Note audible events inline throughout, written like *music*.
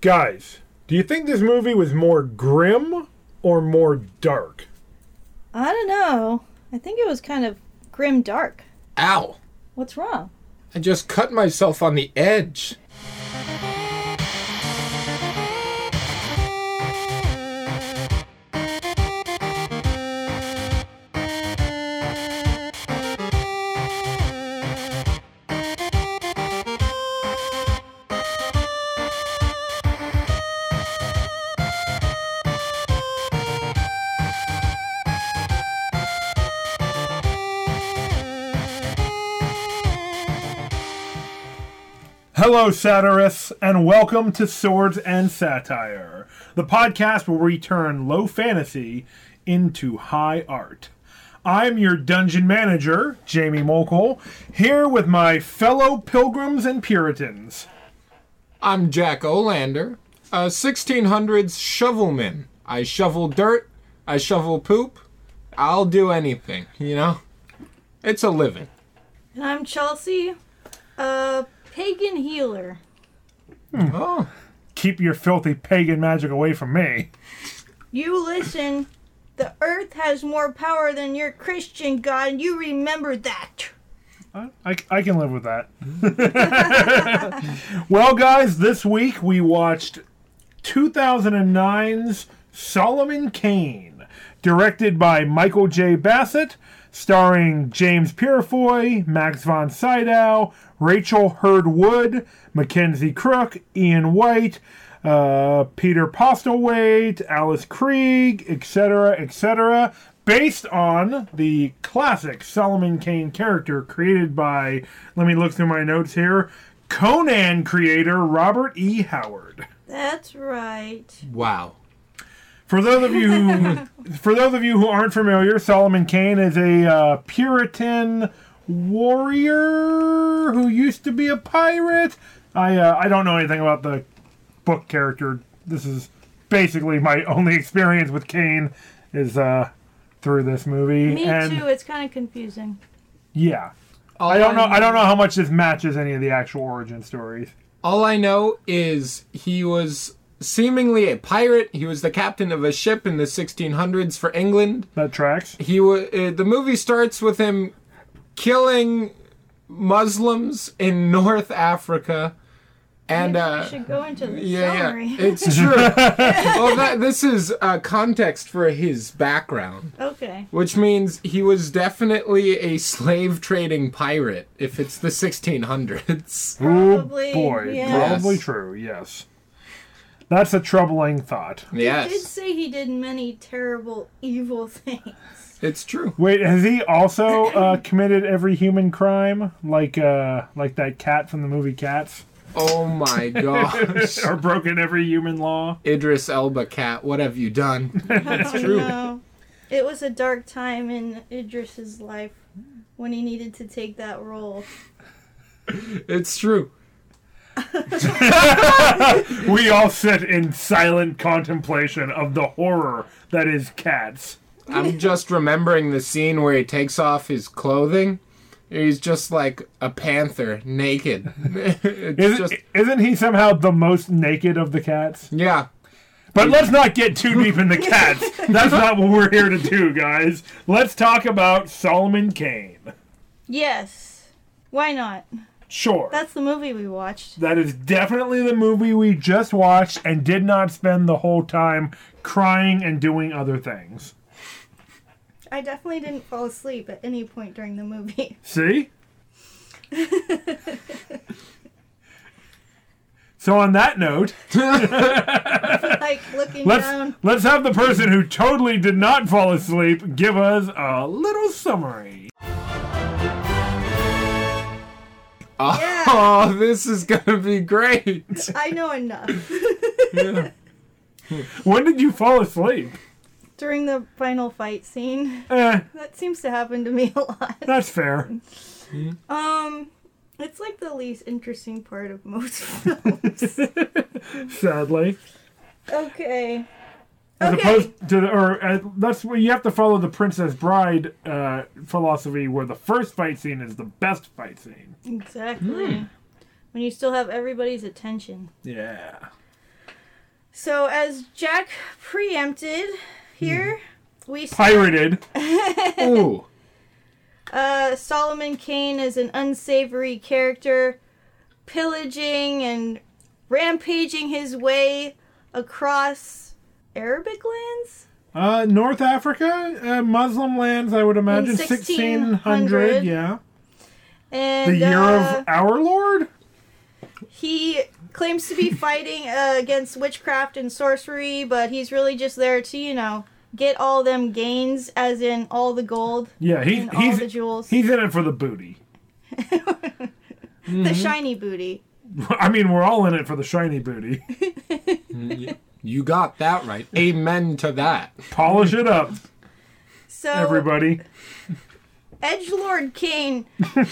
Guys, do you think this movie was more grim or more dark? I don't know. I think it was kind of grim dark. Ow! What's wrong? I just cut myself on the edge. Hello, satirists, and welcome to Swords and Satire, the podcast where we turn low fantasy into high art. I'm your dungeon manager, Jamie Mokel, here with my fellow pilgrims and Puritans. I'm Jack Olander, a 1600s shovelman. I shovel dirt, I shovel poop. I'll do anything, you know? It's a living. And I'm Chelsea, a pagan healer. Hmm. Oh, Keep your filthy pagan magic away from me. You listen. The earth has more power than your Christian God, and you remember that. I, I, I can live with that. *laughs* well, guys, this week we watched 2009's Solomon Kane, directed by Michael J. Bassett, starring James Purefoy, Max von Sydow, Rachel Hurd Wood, Mackenzie Crook, Ian Whyte, uh, Peter Postlethwaite, Alice Krige, etc., etc., based on the classic Solomon Kane character created by, let me look through my notes here, Conan creator Robert E. Howard. That's right. wow. For those of you who, *laughs* for those of you who aren't familiar, Solomon Kane is a uh, Puritan warrior who used to be a pirate. I uh, I don't know anything about the book character. This is basically my only experience with Kane is uh, through this movie. Me and too. It's kind of confusing. Yeah, All I don't know. I don't know how much this matches any of the actual origin stories. All I know is he was seemingly a pirate. He was the captain of a ship in the 1600s for England. That tracks. He wa uh, the movie starts with him killing Muslims in *laughs* North Africa, and Maybe uh, we should go into the yeah, summary. yeah, it's *laughs* true. well, that, this is uh, context for his background, okay. which means he was definitely a slave trading pirate. If it's the 1600s, Probably, oh boy, yeah. probably Yes. true. Yes, that's a troubling thought. He did say he did many terrible, evil things. it's true. Wait, has he also uh, *laughs* committed every human crime, like uh, like that cat from the movie Cats, Oh my *laughs* gosh, or broken every human law? Idris Elba cat, what have you done? *laughs* That's true. No. It was a dark time in Idris's life when he needed to take that role. It's true. *laughs* We all sit in silent contemplation of the horror that is Cats. I'm just remembering the scene where he takes off his clothing. He's just like a panther, naked. *laughs* it's Isn't, just isn't he somehow the most naked of the cats? yeah. But let's not get too deep in the cats. *laughs* That's not what we're here to do, guys. Let's talk about Solomon Kane. Yes. Why not? Sure. That's the movie we watched. That is definitely the movie we just watched and did not spend the whole time crying and doing other things. I definitely didn't fall asleep at any point during the movie. *laughs* See? so on that note, *laughs* like looking let's down. let's have the person who totally did not fall asleep give us a little summary. *laughs* Oh, this is gonna be great. I know enough. *laughs* When did you fall asleep? during the final fight scene. Eh, That seems to happen to me a lot. that's fair. *laughs* Um, it's like the least interesting part of most films. Sadly. okay. As Okay. opposed to, the, or uh, that's where you have to follow the Princess Bride uh, philosophy, where the first fight scene is the best fight scene. Exactly. When you still have everybody's attention. Yeah. So as Jack preempted here, we see Pirated. *laughs* Ooh. uh, Solomon Kane is an unsavory character, pillaging and rampaging his way across Arabic lands. Uh, North Africa, uh, Muslim lands, I would imagine. 1600, 1600. yeah. And The year uh, of our Lord? he claims to be *laughs* fighting uh, against witchcraft and sorcery, but he's really just there to, you know, get all them gains, as in all the gold Yeah, he, and all he's, the jewels, he's in it for the booty. *laughs* the shiny booty. *laughs* I mean, we're all in it for the shiny booty. You got that right. Amen to that. Polish it up, So everybody. Edge Lord Kane, before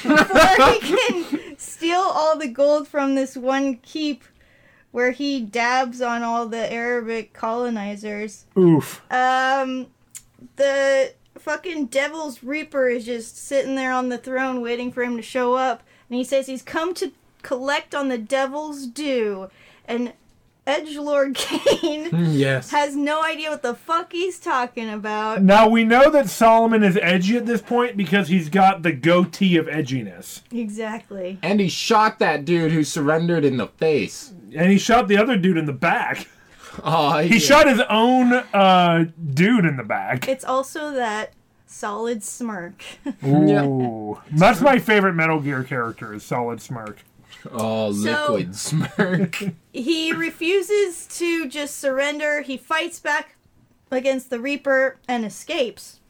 he *laughs* can steal all the gold from this one keep where he dabs on all the Arabic colonizers, Oof. um, the fucking Devil's Reaper is just sitting there on the throne waiting for him to show up. And he says he's come to collect on the Devil's due. And Edgelord Kane *laughs* Yes. has no idea what the fuck he's talking about. Now we know that Solomon is edgy at this point because he's got the goatee of edginess. Exactly. And he shot that dude who surrendered in the face. And he shot the other dude in the back. Oh, He shot his own uh, dude in the back. It's also that solid smirk. *laughs* Ooh. That's my favorite Metal Gear character is Solid Smirk. Oh, So- liquid smirk. *laughs* he refuses to just surrender. He fights back against the Reaper and escapes.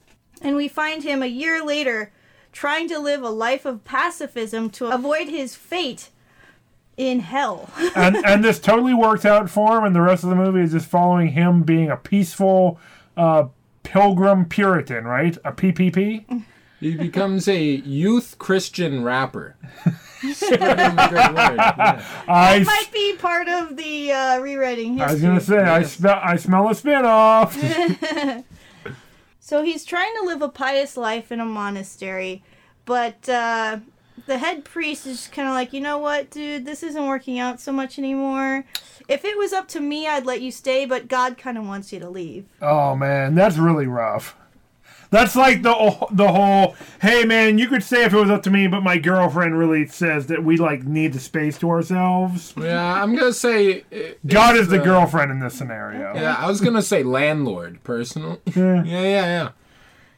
And we find him a year later trying to live a life of pacifism to avoid his fate in hell. *laughs* and and this totally works out for him and the rest of the movie is just following him being a peaceful uh, pilgrim puritan right a ppp *laughs* he becomes a youth Christian rapper. Spreading the good word. Yeah. I, Might be part of the uh, rewriting history. I was gonna say I Yes. smell I smell a spinoff. *laughs* So he's trying to live a pious life in a monastery, but uh, the head priest is kind of like, you know what, dude, this isn't working out so much anymore. If it was up to me, I'd let you stay, but God kind of wants you to leave. oh man, that's really rough. That's like the the whole hey man, you could say if it was up to me, but my girlfriend really says that we like need the space to ourselves. Yeah, I'm gonna say it- God is the uh, girlfriend in this scenario. Yeah, I was gonna say landlord, personal. *laughs* Yeah. Yeah, yeah, yeah.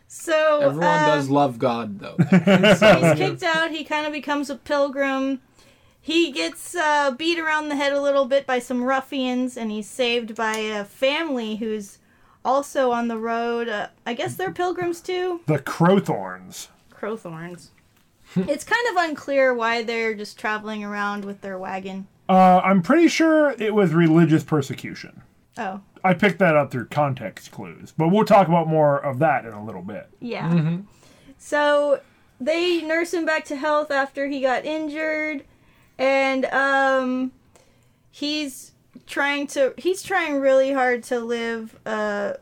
So Everyone uh, does love God, though. *laughs* he's kicked out. He kind of becomes a pilgrim. He gets uh, beat around the head a little bit by some ruffians, and he's saved by a family who's also on the road. Uh, I guess they're pilgrims too. The Crowthorns. Crowthorns. it's kind of unclear why they're just traveling around with their wagon. Uh, I'm pretty sure it was religious persecution. Oh, I picked that up through context clues, but we'll talk about more of that in a little bit. yeah. So they nurse him back to health after he got injured, and um, he's trying to he's trying really hard to live a,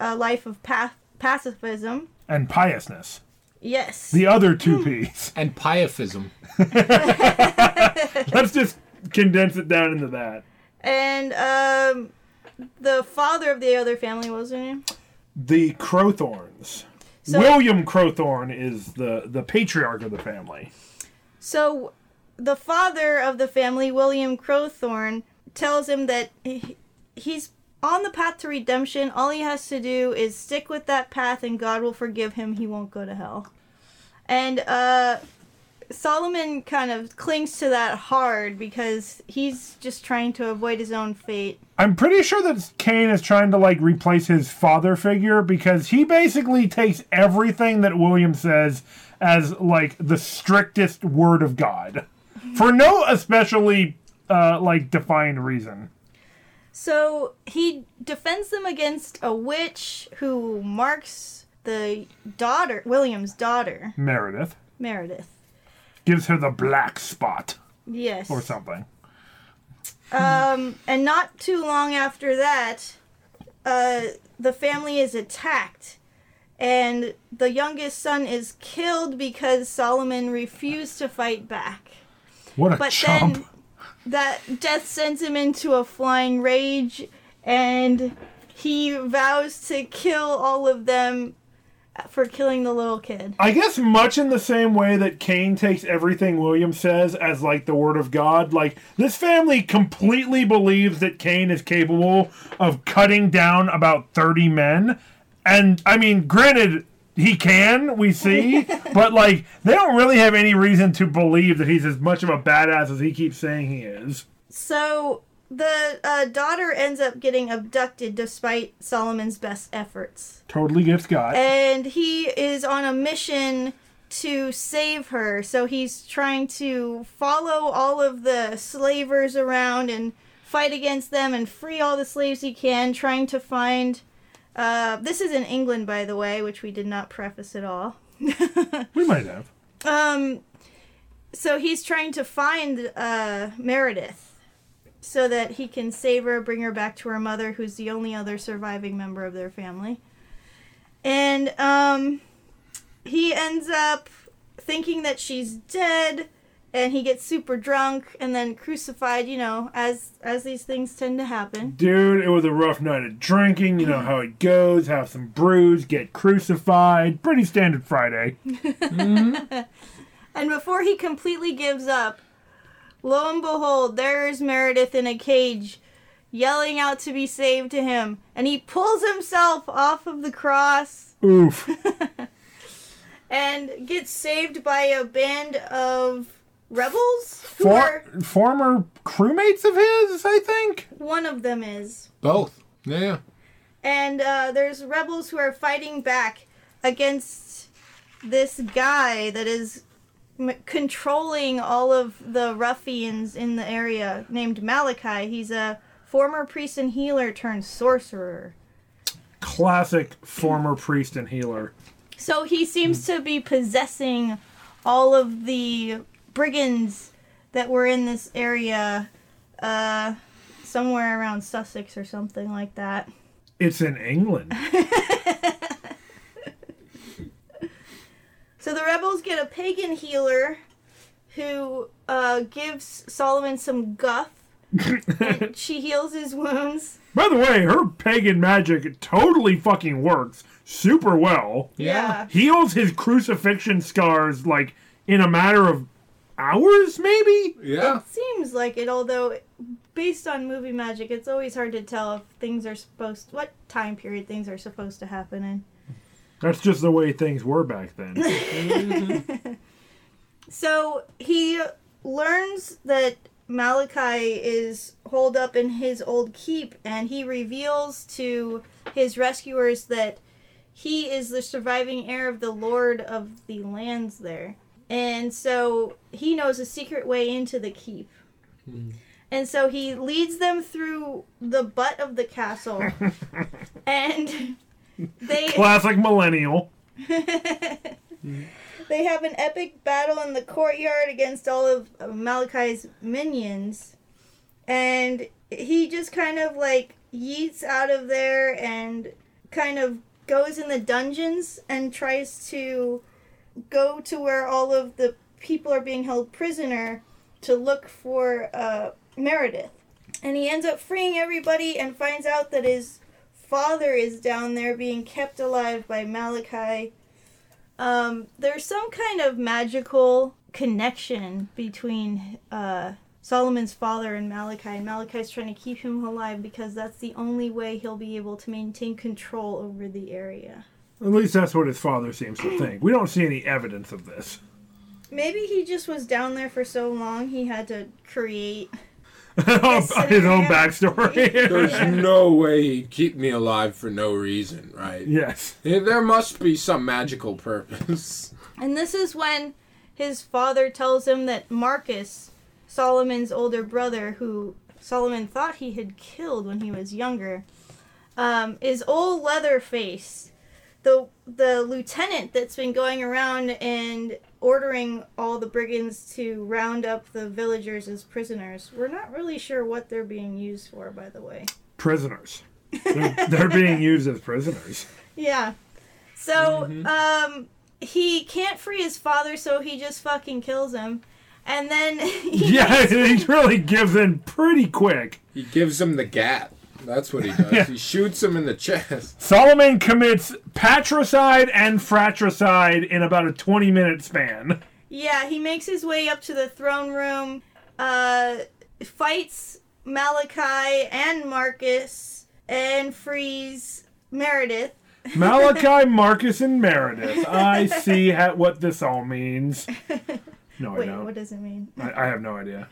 a life of pa- pacifism. And piousness. Yes. The other two P's. *laughs* and pietism. *laughs* Let's just condense it down into that. and um, the father of the other family what was her name? The Crowthorns. So- William Crowthorn is the, the patriarch of the family. So, the father of the family, William Crowthorne, tells him that he- he's on the path to redemption. All he has to do is stick with that path, and God will forgive him. He won't go to hell. And uh, Solomon kind of clings to that hard because he's just trying to avoid his own fate. I'm pretty sure that Kane is trying to like replace his father figure because he basically takes everything that William says as like the strictest word of God for no especially uh, like defined reason. So he defends them against a witch who marks the daughter, William's daughter, Meredith Meredith. gives her the black spot Yes. or something. Um, and not too long after that, uh, the family is attacked, and the youngest son is killed because Solomon refused to fight back. What a But chump! then that death sends him into a flying rage, and he vows to kill all of them for killing the little kid. I guess much in the same way that Kane takes everything William says as like the word of God. Like this family completely believes that Kane is capable of cutting down about 30 men. And I mean, granted, he can, we see, *laughs* but like they don't really have any reason to believe that he's as much of a badass as he keeps saying he is. So the uh, daughter ends up getting abducted despite Solomon's best efforts. Totally gets got. And he is on a mission to save her. So he's trying to follow all of the slavers around and fight against them and free all the slaves he can, trying to find. Uh, this is in England, by the way, which we did not preface at all. *laughs* we might have. Um, so he's trying to find uh, Meredith so that he can save her, bring her back to her mother, who's the only other surviving member of their family. And um, he ends up thinking that she's dead, and he gets super drunk and then crucified. You know, as as these things tend to happen. Dude, it was a rough night of drinking. You know how it goes. Have some brews, get crucified. Pretty standard Friday. mm-hmm. *laughs* and before he completely gives up, Lo and behold, there is Meredith in a cage, yelling out to be saved to him, and he pulls himself off of the cross. Oof. *laughs* and gets saved by a band of rebels For, are, former crewmates of his, I think. One of them is. Both. Yeah. And uh, there's rebels who are fighting back against this guy that is controlling all of the ruffians in the area named Malachi. He's a former priest and healer turned sorcerer. Classic former priest and healer. So he seems to be possessing all of the brigands that were in this area, uh, somewhere around Sussex or something like that. It's in England. *laughs* So the rebels get a pagan healer who uh, gives Solomon some guff. *laughs* and she heals his wounds. By the way, her pagan magic totally fucking works super well. Yeah. Heals his crucifixion scars like in a matter of hours, maybe? Yeah. It seems like it, although based on movie magic, it's always hard to tell if things are supposed what time period things are supposed to happen in. That's just the way things were back then. *laughs* so he learns that Malachi is holed up in his old keep, and he reveals to his rescuers that he is the surviving heir of the lord of the lands there. And so he knows a secret way into the keep. Mm. And so he leads them through the butt of the castle. *laughs* and they *laughs* classic millennial. *laughs* they have an epic battle in the courtyard against all of Malachi's minions, and he just kind of like yeets out of there and kind of goes in the dungeons and tries to go to where all of the people are being held prisoner to look for uh, Meredith. And he ends up freeing everybody and finds out that his father is down there being kept alive by Malachi. Um, there's some kind of magical connection between uh, Solomon's father and Malachi, and Malachi's trying to keep him alive because that's the only way he'll be able to maintain control over the area. At least that's what his father seems to think. We don't see any evidence of this. Maybe he just was down there for so long he had to create *laughs* his own backstory. *laughs* There's no way he'd keep me alive for no reason, right? Yes. There must be some magical purpose. And this is when his father tells him that Marcus, Solomon's older brother, who Solomon thought he had killed when he was younger, um, is old Leatherface, the the lieutenant that's been going around and ordering all the brigands to round up the villagers as prisoners. We're not really sure what they're being used for, by the way. Prisoners. They're, they're being used as prisoners. Yeah. So, mm-hmm. um, he can't free his father, so he just fucking kills him. And then *laughs* he Yeah, *laughs* he really gives in pretty quick. He gives him the gat. That's what he *laughs* does. He shoots him in the chest. Solomon commits patricide and fratricide in about a 20 minute span. Yeah, he makes his way up to the throne room, uh, fights Malachi and Marcus, and frees Meredith. *laughs* Malachi, Marcus, and Meredith. I *laughs* see ha- what this all means. No, I don't. what does it mean? I, I have no idea.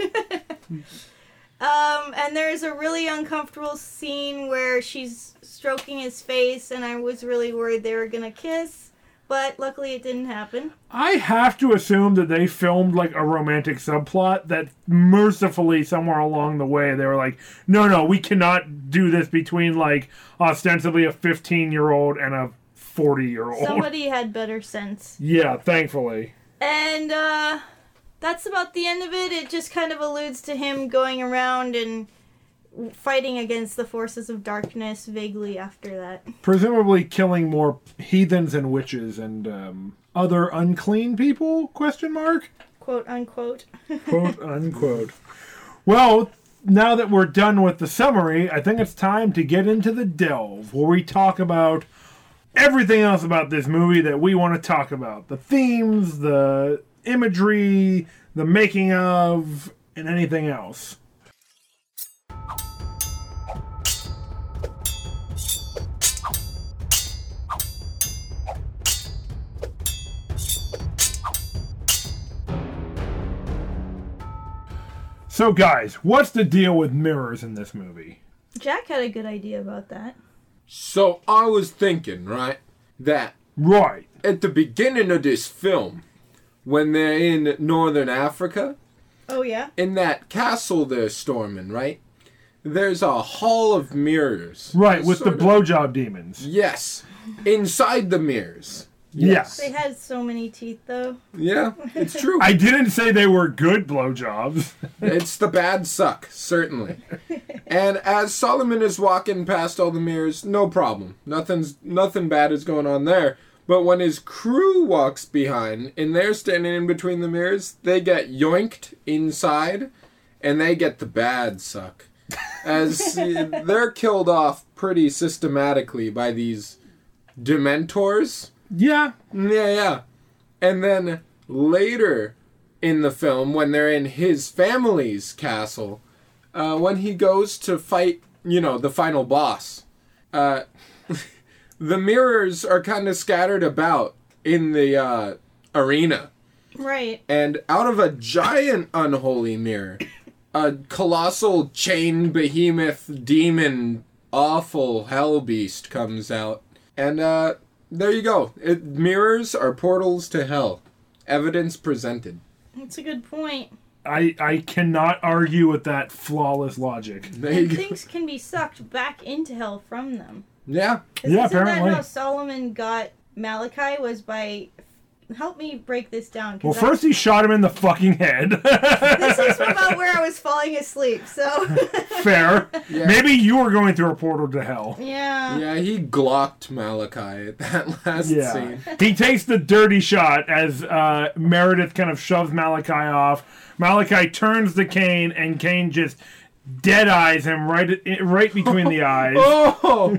Um, and there's a really uncomfortable scene where she's stroking his face, and I was really worried they were gonna kiss, but luckily it didn't happen. I have to assume that they filmed like a romantic subplot that mercifully somewhere along the way they were like, no, no, we cannot do this between like ostensibly a 15 year old and a 40 year old. Somebody had better sense. Yeah, thankfully. And uh, that's about the end of it. It just kind of alludes to him going around and fighting against the forces of darkness vaguely after that. Presumably killing more heathens and witches and um, other unclean people? Question mark. Quote unquote. *laughs* quote unquote. Well, now that we're done with the summary, I think it's time to get into the delve, where we talk about everything else about this movie that we want to talk about the themes, the imagery, the making of, and anything else. So, guys, what's the deal with mirrors in this movie? Jack had a good idea about that. So I was thinking, right, that Right. at the beginning of this film, when they're in northern Africa, Oh, yeah? in that castle they're storming, right? There's a hall of mirrors. Right, with the Sort of- blowjob demons. Yes. Inside the mirrors. Yes. They had so many teeth, though. Yeah, it's *laughs* true. I didn't say they were good blowjobs. *laughs* It's the bad suck, certainly. and as Solomon is walking past all the mirrors, no problem. Nothing's nothing bad is going on there. But when his crew walks behind and they're standing in between the mirrors, they get yoinked inside and they get the bad suck. As *laughs* they're killed off pretty systematically by these dementors. yeah. Yeah, yeah. And then later in the film, when they're in his family's castle, uh, when he goes to fight, you know, the final boss, uh, *laughs* the mirrors are kind of scattered about in the uh, arena. Right. And out of a giant unholy mirror, a colossal chain behemoth demon, awful hell beast comes out. And uh, there you go. It, mirrors are portals to hell. Evidence presented. That's a good point. I, I cannot argue with that flawless logic. There you And go. things can be sucked back into hell from them. Yeah. 'Cause Yeah, isn't apparently. that how Solomon got Malachi was by... Help me break this down. Well, I- first he shot him in the fucking head. *laughs* this is about where I was falling asleep, so... *laughs* Fair. Yeah. Maybe you were going through a portal to hell. yeah. Yeah, he glocked Malachi at that *laughs* last Yeah. scene. he takes the dirty shot as uh, Meredith kind of shoves Malachi off. Malachi turns to Kane, and Kane just dead eyes him right right between the eyes. Oh!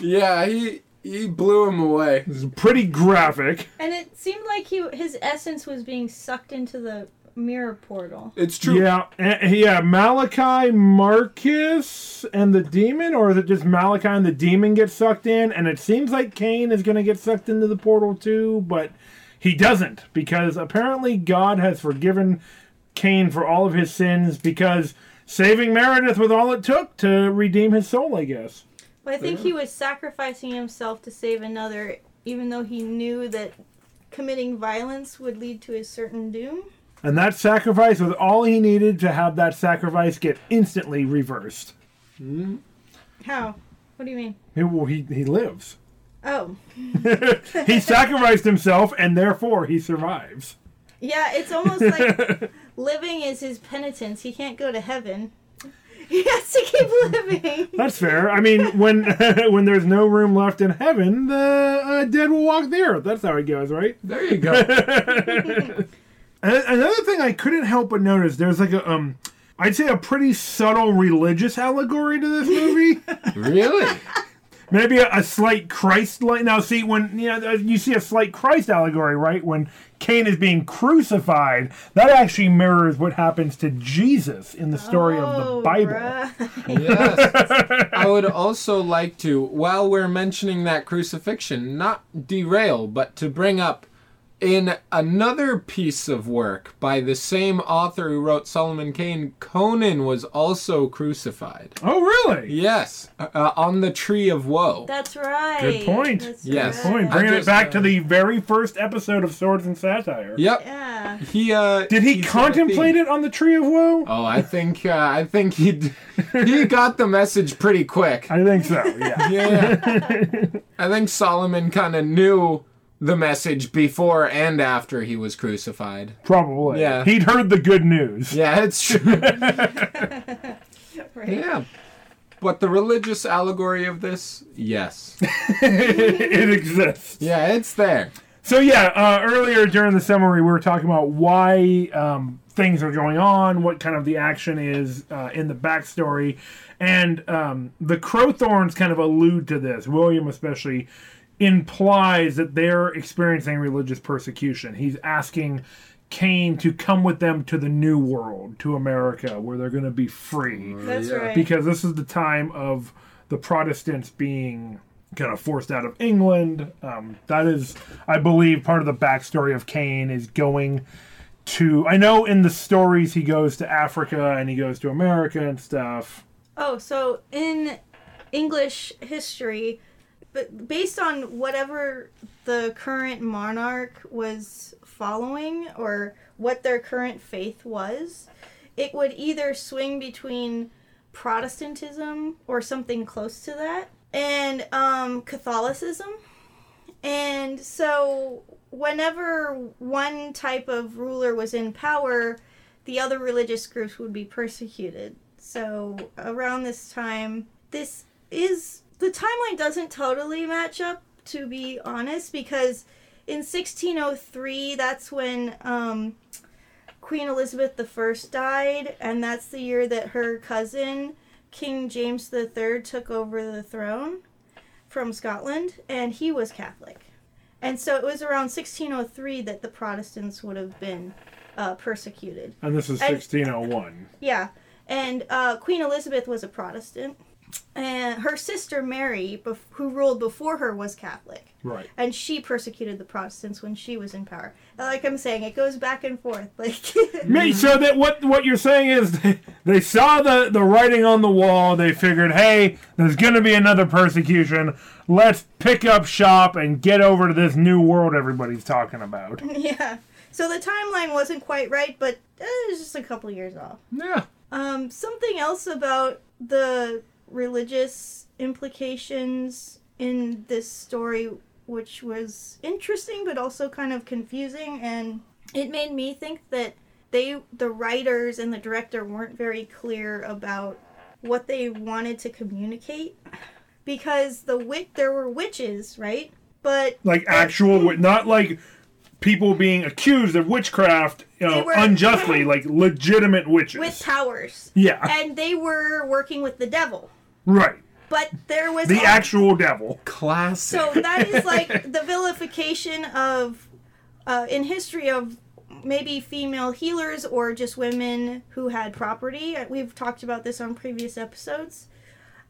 Yeah, he he blew him away. This is pretty graphic. And it seemed like he his essence was being sucked into the mirror portal. It's true. Yeah, eh, yeah. Malachi, Marcus, and the demon, or is it just Malachi and the demon get sucked in? And it seems like Kane is going to get sucked into the portal too, but he doesn't because apparently God has forgiven Kane for all of his sins because saving Meredith was all it took to redeem his soul. I guess. But I think he was sacrificing himself to save another, even though he knew that committing violence would lead to a certain doom. And that sacrifice was all he needed to have that sacrifice get instantly reversed. How? What do you mean? He, well, he, he lives. Oh. *laughs* he sacrificed himself, and therefore he survives. Yeah, it's almost like *laughs* living is his penitence. He can't go to heaven. He has to keep living. *laughs* That's fair. I mean, when *laughs* when there's no room left in heaven, the uh, dead will walk the earth. That's how it goes, right? There you go. *laughs* Another thing I couldn't help but notice, there's like a um, I'd say a pretty subtle religious allegory to this movie. Really? Maybe a, a slight Christ like now. See when you know uh, you see a slight Christ allegory, right? When Kane is being crucified, that actually mirrors what happens to Jesus in the story of the Oh, Bible. right. yes. *laughs* I would also like to, while we're mentioning that crucifixion, not derail, but to bring up in another piece of work by the same author who wrote Solomon Kane, Conan was also crucified. Oh, really? Yes, uh, on the Tree of Woe. That's right. Good point. That's Yes. right. Point. I Bringing just, it back uh, to the very first episode of Swords and Satire. Yep. Yeah. He uh Did he he's got a contemplate it on the Tree of Woe? Oh, I think uh, I think he he *laughs* got the message pretty quick. I think so. Yeah. Yeah. I think Solomon kind of knew the message before and after he was crucified. Probably. Yeah. He'd heard the good news. Yeah, it's true. *laughs* Right. yeah. But the religious allegory of this, yes. *laughs* it exists. Yeah, it's there. So yeah, uh, earlier during the summary, we were talking about why um, things are going on, what kind of the action is uh, in the backstory, and um, the Crowthorns kind of allude to this. William especially implies that they're experiencing religious persecution. He's asking Kane to come with them to the New World, to America, where they're going to be free That's Yeah. right. because this is the time of the Protestants being kind of forced out of England. Um, that is, I believe, part of the backstory of Kane is going to. I know in the stories he goes to Africa and he goes to America and stuff. Oh, so in English history, but based on whatever the current monarch was following or what their current faith was, it would either swing between Protestantism or something close to that and um, Catholicism. And so, whenever one type of ruler was in power, the other religious groups would be persecuted. So, around this time, this is the timeline doesn't totally match up, to be honest, because in 1603, that's when um, Queen Elizabeth I died, and that's the year that her cousin, King James III, took over the throne from Scotland, and he was Catholic. And so it was around 1603 that the Protestants would have been uh, persecuted. And this is And- 1601. Yeah, and uh, Queen Elizabeth was a Protestant, and her sister Mary, bef- who ruled before her, was Catholic, Right. and she persecuted the Protestants when she was in power. Like I'm saying, it goes back and forth. *laughs* Like, *laughs* Me- So that what what you're saying is they, *laughs* they saw the the writing on the wall. They figured, hey, there's going to be another persecution. Let's pick up shop and get over to this new world everybody's talking about. yeah. So the timeline wasn't quite right, but uh, it was just a couple years off. Yeah. Um, something else about the religious implications in this story, which was interesting but also kind of confusing, and it made me think that they, the writers and the director, weren't very clear about what they wanted to communicate, because the wit there were witches, right? But Like actual, not like people being accused of witchcraft you know, unjustly, *laughs* like legitimate witches. with powers, yeah, and they were working with the devil. Right. But there was The al- actual devil. Classic. So that is like the vilification of, uh, in history of maybe female healers or just women who had property. We've talked about this on previous episodes.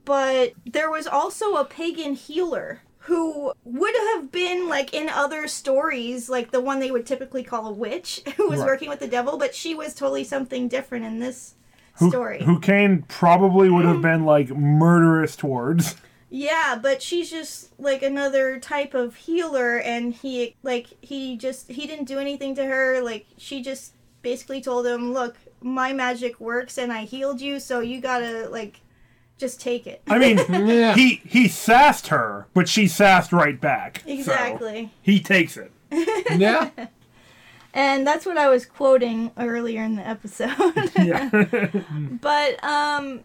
But there was also a pagan healer who would have been like in other stories, like the one they would typically call a witch, *laughs* who was Right. working with the devil, but she was totally something different in this Who, story. who Kane probably would have been like murderous towards. Yeah, but she's just like another type of healer and he like he just he didn't do anything to her, like she just basically told him, "Look, my magic works and I healed you, so you got to like just take it." I mean, *laughs* yeah. he he sassed her, but she sassed right back. So exactly. he takes it. yeah. *laughs* And that's what I was quoting earlier in the episode. *laughs* Yeah. *laughs* but um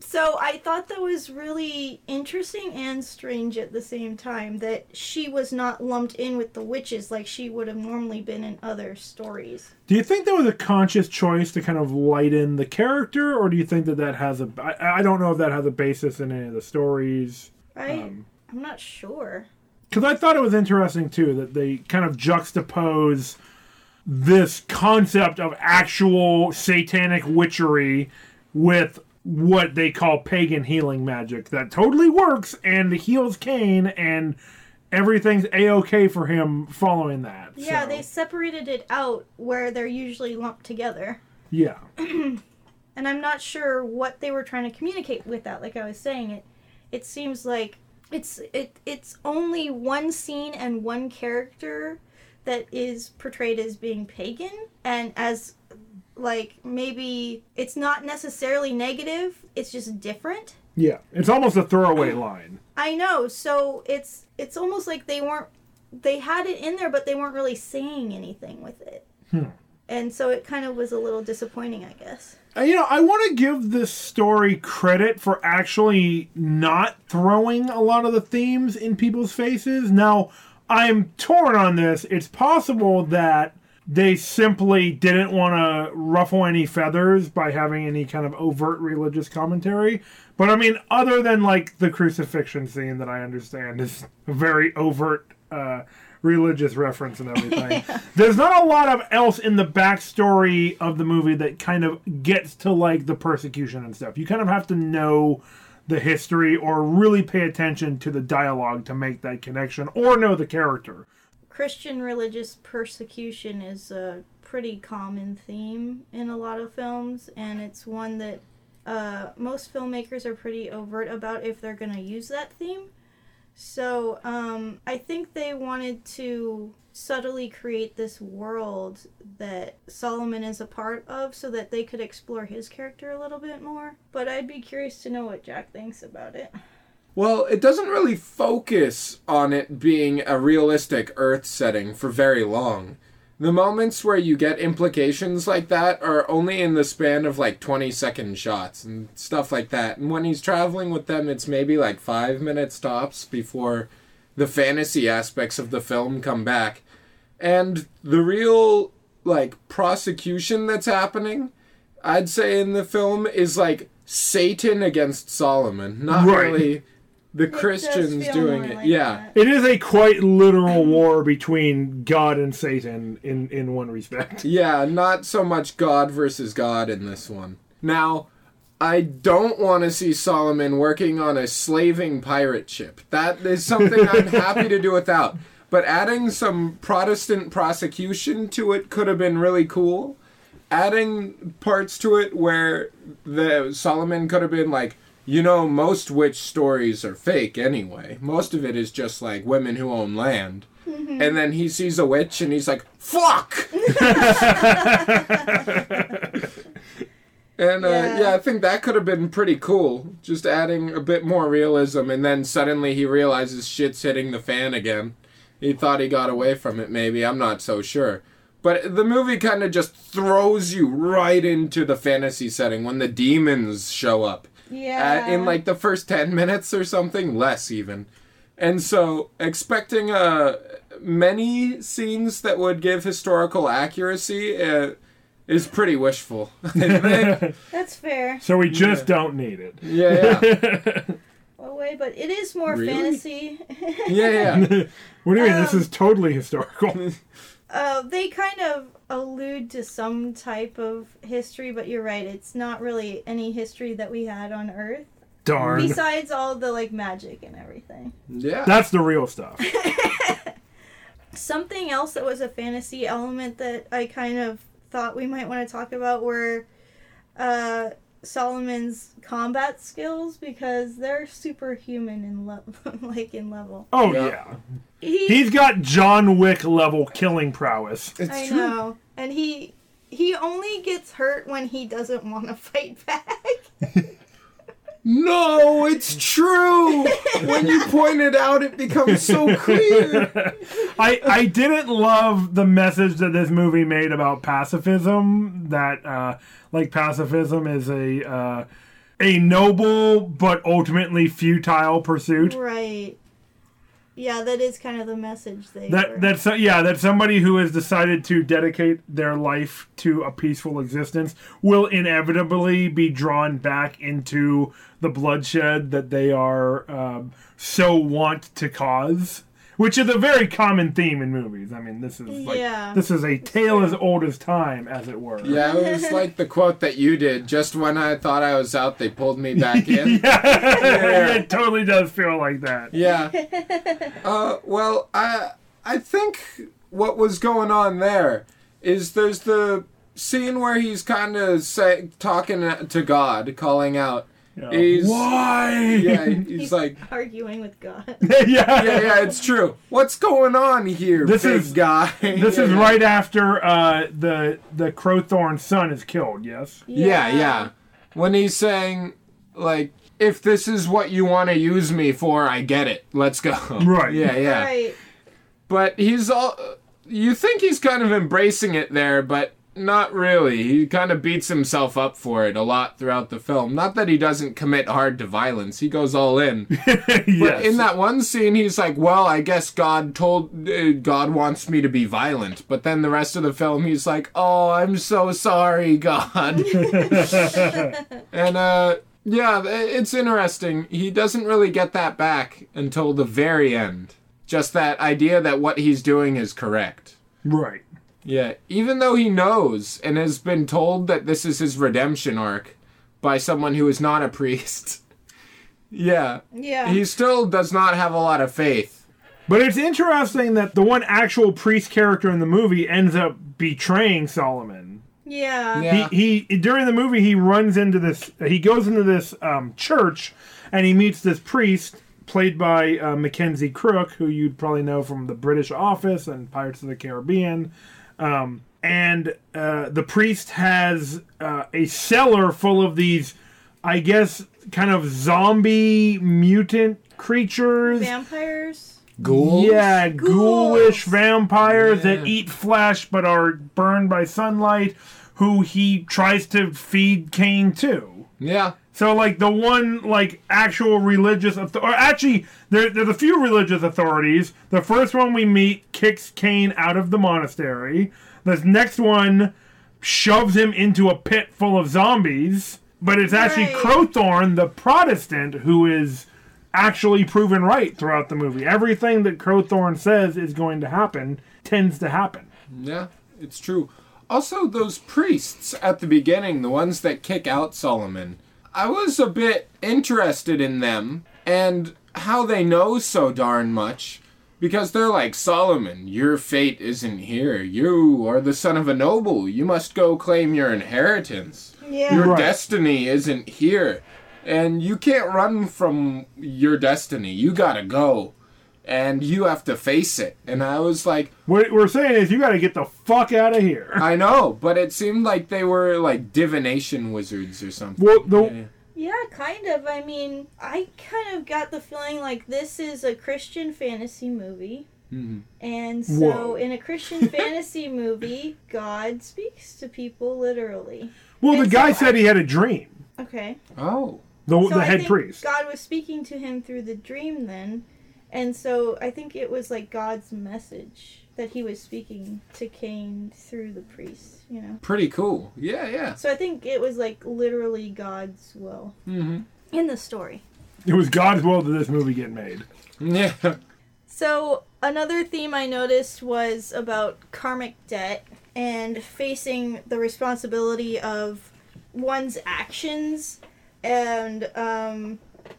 So I thought that was really interesting and strange at the same time that she was not lumped in with the witches like she would have normally been in other stories. Do you think that was a conscious choice to kind of lighten the character, or do you think that that has a? I, I don't know if that has a basis in any of the stories. I Um, I'm not sure. because I thought it was interesting too that they kind of juxtapose this concept of actual satanic witchery with what they call pagan healing magic that totally works and heals Kane and everything's a okay for him following that. Yeah, So, they separated it out where they're usually lumped together. yeah. *clears throat* and I'm not sure what they were trying to communicate with that. Like I was saying, it it seems like it's it it's only one scene and one character that is portrayed as being pagan and as like maybe it's not necessarily negative. It's just different. Yeah. It's almost a throwaway line. I know. So it's it's almost like they weren't they had it in there, but they weren't really saying anything with it. Hmm. And so it kind of was a little disappointing, I guess. Uh, you know, I want to give this story credit for actually not throwing a lot of the themes in people's faces. Now, I'm torn on this. It's possible that they simply didn't want to ruffle any feathers by having any kind of overt religious commentary. But I mean, other than like the crucifixion scene that I understand is a very overt uh, religious reference and everything, *laughs* there's not a lot of else in the backstory of the movie that kind of gets to like the persecution and stuff. You kind of have to know the history or really pay attention to the dialogue to make that connection or know the character. Christian religious persecution is a pretty common theme in a lot of films, and it's one that uh, most filmmakers are pretty overt about if they're going to use that theme. So um, I think they wanted to subtly create this world that Solomon is a part of so that they could explore his character a little bit more. But I'd be curious to know what Jack thinks about it. Well, it doesn't really focus on it being a realistic Earth setting for very long. The moments where you get implications like that are only in the span of like 20 second shots and stuff like that. And when he's traveling with them, it's maybe like five minutes tops before the fantasy aspects of the film come back. And the real, like, prosecution that's happening, I'd say in the film, is like Satan against Solomon, not Right. really the does Christians doing it. like yeah. that. It is a quite literal war between God and Satan in in one respect. Yeah, not so much God versus God in this one. Now, I don't want to see Solomon working on a slaving pirate ship. That is something I'm *laughs* happy to do without. But adding some Protestant prosecution to it could have been really cool. Adding parts to it where the Solomon could have been like, you know, most witch stories are fake anyway. Most of it is just like women who own land. Mm-hmm. And then he sees a witch and he's like, fuck! *laughs* *laughs* And uh, Yeah. yeah. I think that could have been pretty cool. Just adding a bit more realism, and then suddenly he realizes shit's hitting the fan again. He thought he got away from it, maybe. I'm not so sure. But the movie kind of just throws you right into the fantasy setting when the demons show up. Yeah. Uh, in like the first 10 minutes or something, less even. And so, expecting uh, many scenes that would give historical accuracy uh, is pretty wishful. *laughs* *laughs* That's fair. So we just don't need it. Yeah, yeah, *laughs* Well, wait, but it is more Really? fantasy. yeah, yeah. What do you mean? this Um, is totally historical. uh, they kind of allude to some type of history, but you're right. It's not really any history that we had on Earth, Darn. besides all the like magic and everything. Yeah. That's the real stuff. Something else that was a fantasy element that I kind of thought we might want to talk about were uh, Solomon's combat skills because they're superhuman in level, *laughs* like in level. Oh Yeah. yeah. He, He's got John Wick level killing prowess. it's I true. know, and he he only gets hurt when he doesn't want to *laughs* fight back. *laughs* No, it's true. when you point it out, it becomes so clear. I I didn't love the message that this movie made about pacifism. That uh, like pacifism is a uh, a noble but ultimately futile pursuit. Right. Yeah, that is kind of the message they. were- That that's yeah, that somebody who has decided to dedicate their life to a peaceful existence will inevitably be drawn back into the bloodshed that they are um, so want to cause, which is a very common theme in movies. I mean, this is like Yeah. this is a tale as old as time, as it were. Yeah, it was *laughs* like the quote that you did. Just when I thought I was out, they pulled me back *laughs* in. yeah, it totally does feel like that. Yeah. *laughs* Uh, well, I I think what was going on there is there's the scene where he's kind of say, talking to God, calling out. He's Why? yeah, *laughs* he's like *laughs* arguing with God. *laughs* yeah, yeah, yeah, it's true. What's going on here, This big is- guy? This is right after uh, the the Crowthorn son is killed. Yes. Yeah, yeah. When he's saying like, if this is what you want to use me for, I get it. Let's go. Right. Yeah, yeah. Right. But he's all. You think he's kind of embracing it there, but not really. He kind of beats himself up for it a lot throughout the film. Not that he doesn't commit hard to violence, he goes all in. *laughs* yes. But in that one scene, he's like, "Well, I guess God told uh, God wants me to be violent." But then the rest of the film, he's like, "Oh, I'm so sorry, God." *laughs* and uh, yeah, it's interesting. He doesn't really get that back until the very end. Just that idea that what he's doing is correct. right. Yeah, even though he knows and has been told that this is his redemption arc by someone who is not a priest. *laughs* yeah, Yeah. he still does not have a lot of faith. But it's interesting that the one actual priest character in the movie ends up betraying Solomon. yeah. Yeah. He he during the movie he runs into this he goes into this um, church and he meets this priest played by uh, Mackenzie Crook who you'd probably know from the British Office and Pirates of the Caribbean. Um, and uh, the priest has uh, a cellar full of these, I guess, kind of zombie mutant creatures. Vampires. Ghouls? Yeah, ghoulish Ghouls. vampires that eat flesh but are burned by sunlight, who he tries to feed Kane to. Yeah. So, like the one, like actual religious, author- or actually, there, there's a few religious authorities. The first one we meet kicks Kane out of the monastery. The next one shoves him into a pit full of zombies. But it's actually Right. Crowthorn, the Protestant, who is actually proven right throughout the movie. Everything that Crowthorn says is going to happen tends to happen. Yeah, it's true. Also, those priests at the beginning, the ones that kick out Solomon, I was a bit interested in them and how they know so darn much. Because they're like, Solomon, your fate isn't here. You are the son of a noble. You must go claim your inheritance. Yeah. Your Right. destiny isn't here. And you can't run from your destiny. You gotta go. And you have to face it. And I was like, What we're saying is, you got to get the fuck out of here. *laughs* I know, but it seemed like they were like divination wizards or something. Well, the, Yeah, kind of. I mean, I kind of got the feeling like this is a Christian fantasy movie. Mhm. And so, Whoa. in a Christian *laughs* fantasy movie, God speaks to people literally. well, the guy so said I- he had a dream. Okay. Oh, The, So the I head think priest. God was speaking to him through the dream then. And so I think it was like God's message that he was speaking to Kane through the priest, you know. pretty cool. Yeah, yeah. So I think it was like literally God's will hmm in the story. It was God's will that this movie get made. Yeah. So another theme I noticed was about karmic debt and facing the responsibility of one's actions and um,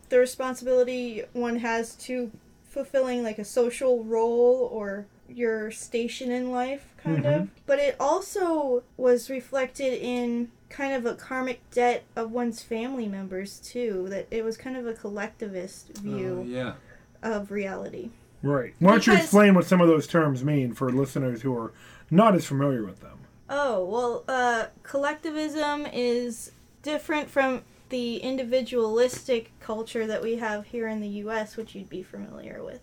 the responsibility one has to fulfilling like a social role or your station in life kind of but it also was reflected in kind of a karmic debt of one's family members too that it was kind of a collectivist view Oh, yeah. of reality Right. Why don't you explain what some of those terms mean for listeners who are not as familiar with them? Oh, well, uh, collectivism is different from the individualistic culture that we have here in the U.S., which you'd be familiar with.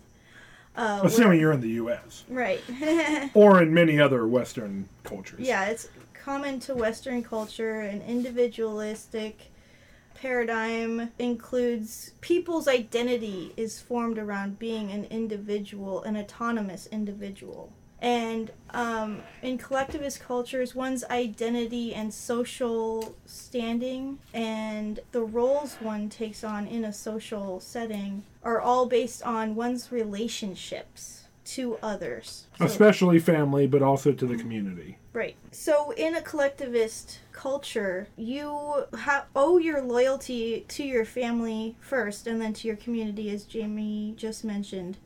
Uh, Assuming you're in the U.S. Right. *laughs* or in many other Western cultures. yeah, it's common to Western culture, an individualistic, paradigm includes people's identity is formed around being an individual, an autonomous individual. And um, in collectivist cultures, one's identity and social standing and the roles one takes on in a social setting are all based on one's relationships to others. Especially family, but also to the community. Right. So in a collectivist culture, you ha- owe your loyalty to your family first and then to your community, as Jamie just mentioned.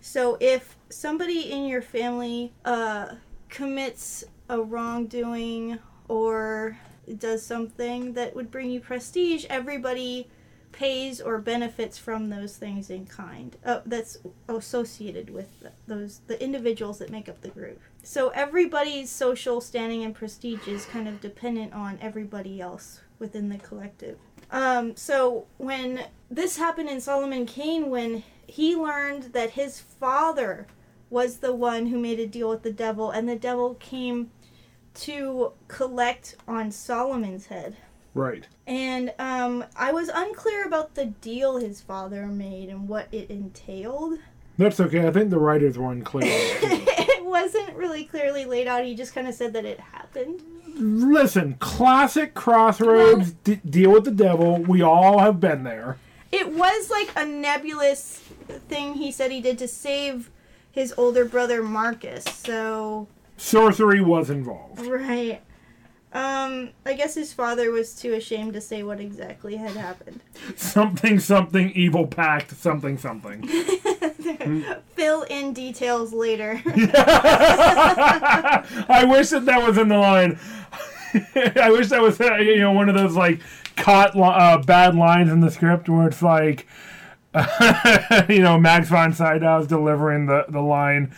So if somebody in your family uh, commits a wrongdoing or does something that would bring you prestige, everybody pays or benefits from those things in kind. Uh, that's associated with those the individuals that make up the group. So everybody's social standing and prestige is kind of dependent on everybody else within the collective. Um, so when this happened in Solomon Kane, when he learned that his father was the one who made a deal with the devil, and the devil came to collect on Solomon's head. Right. And um, I was unclear about the deal his father made and what it entailed. That's okay. I think the writers were unclear. *laughs* it wasn't really clearly laid out. He just kind of said that it happened. Listen, classic Crossroads d- deal with the devil. We all have been there. It was like a nebulous thing he said he did to save his older brother Marcus. So, Sorcery was involved. right. Um, I guess his father was too ashamed to say what exactly had happened. Something, something, evil pact, something, something. *laughs* Fill in details later. *laughs* I wish that that was in the line. *laughs* I wish that was uh, you know one of those like caught uh, bad lines in the script where it's like *laughs* you know Max von Sydow's delivering the the line.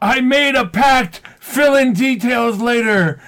I made a pact. Fill in details later.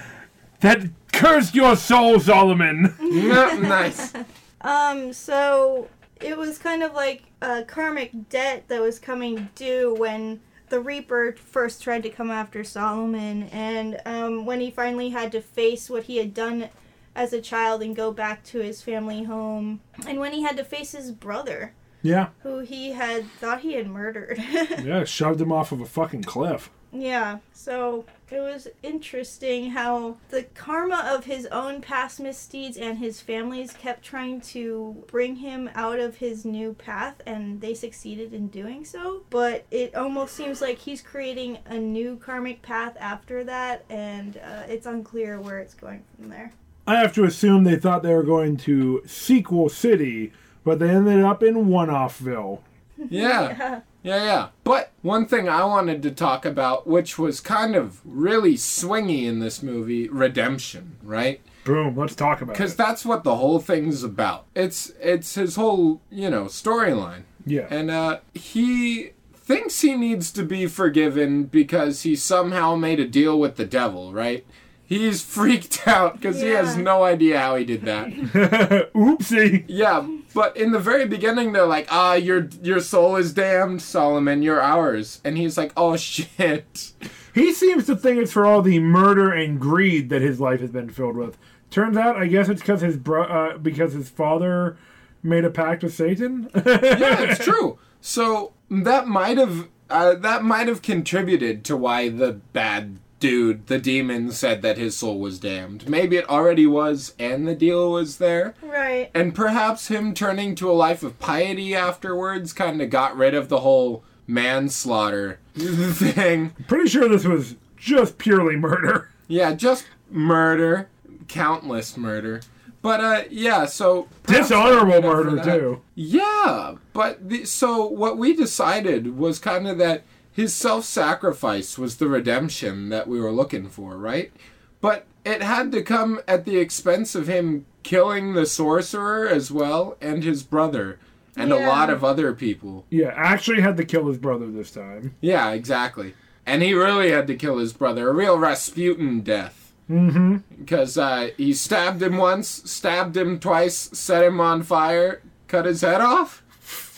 That cursed your soul, Solomon. Nice. *laughs* Um, so it was kind of like a karmic debt that was coming due when the Reaper first tried to come after Solomon, and um, when he finally had to face what he had done as a child and go back to his family home, and when he had to face his brother, Yeah, who he had thought he had murdered. *laughs* yeah, shoved him off of a fucking cliff. Yeah, so it was interesting how the karma of his own past misdeeds and his family's kept trying to bring him out of his new path, and they succeeded in doing so. But it almost seems like he's creating a new karmic path after that, and uh, it's unclear where it's going from there. I have to assume they thought they were going to Sequel City, but they ended up in One Offville. *laughs* Yeah. Yeah, yeah. But one thing I wanted to talk about, which was kind of really swingy in this movie, redemption, right? Boom, let's talk about it. Because that's what the whole thing's about. It's it's his whole you know storyline, Yeah. and uh, he thinks he needs to be forgiven because he somehow made a deal with the devil, right? He's freaked *laughs* out because he has no idea how he did that. *laughs* Oopsie. Yeah, but in the very beginning, they're like, "Ah, your your soul is damned, Solomon. You're ours." And he's like, "Oh *laughs* shit." He seems to think it's for all the murder and greed that his life has been filled with. Turns out, I guess it's because his bro- uh, because his father made a pact with Satan. Yeah, it's true. So that might have uh, that might have contributed to why the bad dude, the demon, said that his soul was damned. Maybe it already was, and the deal was there. Right. And perhaps him turning to a life of piety afterwards kind of got rid of the whole manslaughter *laughs* thing. Pretty sure this was just purely murder. Yeah, just murder, countless murder. But uh, yeah, so Dishonorable murder too. Yeah, but the, so what we decided was kind of that his self-sacrifice was the redemption that we were looking for, right? But it had to come at the expense of him killing the sorcerer as well and his brother and a lot of other people. Yeah, actually had to kill his brother this time. Yeah, exactly. And he really had to kill his brother, a real Rasputin death. Mm-hmm. Because uh, he stabbed him once, stabbed him twice, set him on fire, cut his head off.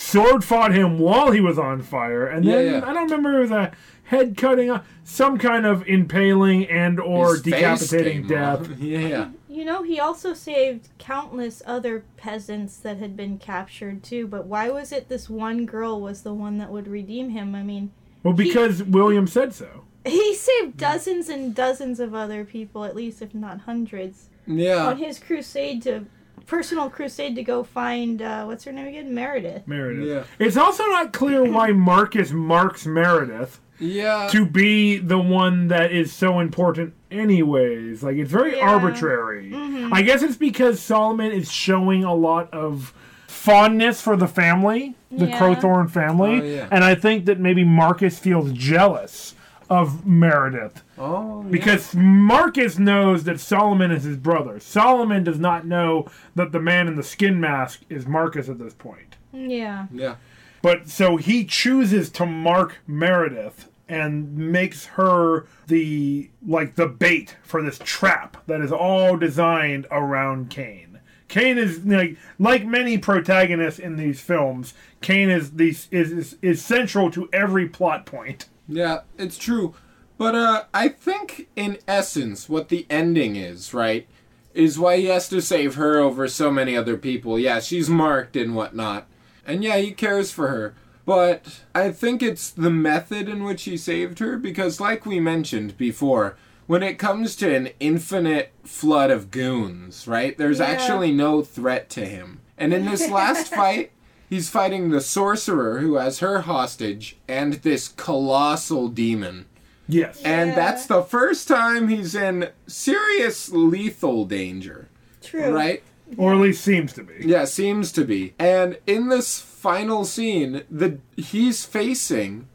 Sword fought him while he was on fire, and then Yeah, yeah. I don't remember it was a head cutting, uh, some kind of impaling and or His decapitating death. Yeah, *laughs* yeah. You know, he also saved countless other peasants that had been captured too, but why was it this one girl was the one that would redeem him? I mean, Well, because William said so. he saved dozens and dozens of other people, at least if not hundreds, Yeah. on his crusade to personal crusade to go find uh, what's her name again? Meredith. Meredith. Yeah. It's also not clear why Marcus marks Meredith Yeah. to be the one that is so important anyways. Like it's very Yeah. arbitrary. I guess it's because Solomon is showing a lot of fondness for the family, the Yeah. Crowthorn family, Oh, yeah. and I think that maybe Marcus feels jealous of Meredith oh, yeah. because Marcus knows that Solomon is his brother. Solomon does not know that the man in the skin mask is Marcus at this point. Yeah. Yeah. But so he chooses to mark Meredith and makes her the like the bait for this trap that is all designed around Kane. Kane is like like many protagonists in these films. Kane is these is, is is central to every plot point. Yeah, it's true. But uh I think in essence what the ending is, right? Is why he has to save her over so many other people. Yeah, she's marked and whatnot. And yeah, he cares for her. But I think it's the method in which he saved her because like we mentioned before, when it comes to an infinite flood of goons, right? There's Yeah. actually no threat to him. And in this last *laughs* fight, he's fighting the sorcerer who has her hostage and this colossal demon. Yes. And Yeah. that's the first time he's in serious lethal danger, True. right? Or at least seems to be. Yeah, seems to be. And in this final scene, the he's facing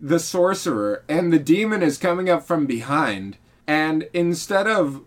the sorcerer and the demon is coming up from behind and instead of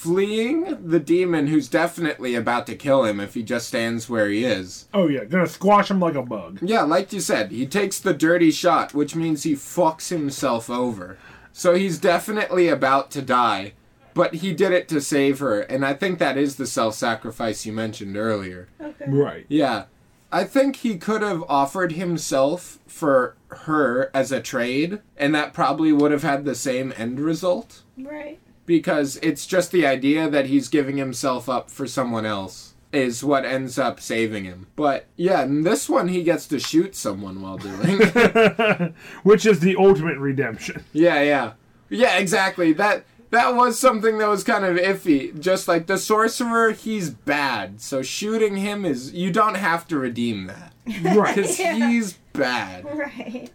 fleeing the demon who's definitely about to kill him if he just stands where he is. Oh yeah, gonna squash him like a bug. Yeah, like you said, he takes the dirty shot, which means he fucks himself over. So he's definitely about to die, but he did it to save her, and I think that is the self sacrifice you mentioned earlier. Okay. Right. Yeah. I think he could have offered himself for her as a trade, and that probably would have had the same end result. Right. Because it's just the idea that he's giving himself up for someone else is what ends up saving him. But yeah, in this one, he gets to shoot someone while doing. *laughs* *laughs* Which is the ultimate redemption. yeah, yeah. Yeah, exactly. That. That was something that was kind of iffy. Just like the sorcerer, he's bad. So shooting him is. You don't have to redeem that. Right. *laughs* Because he's bad. Right.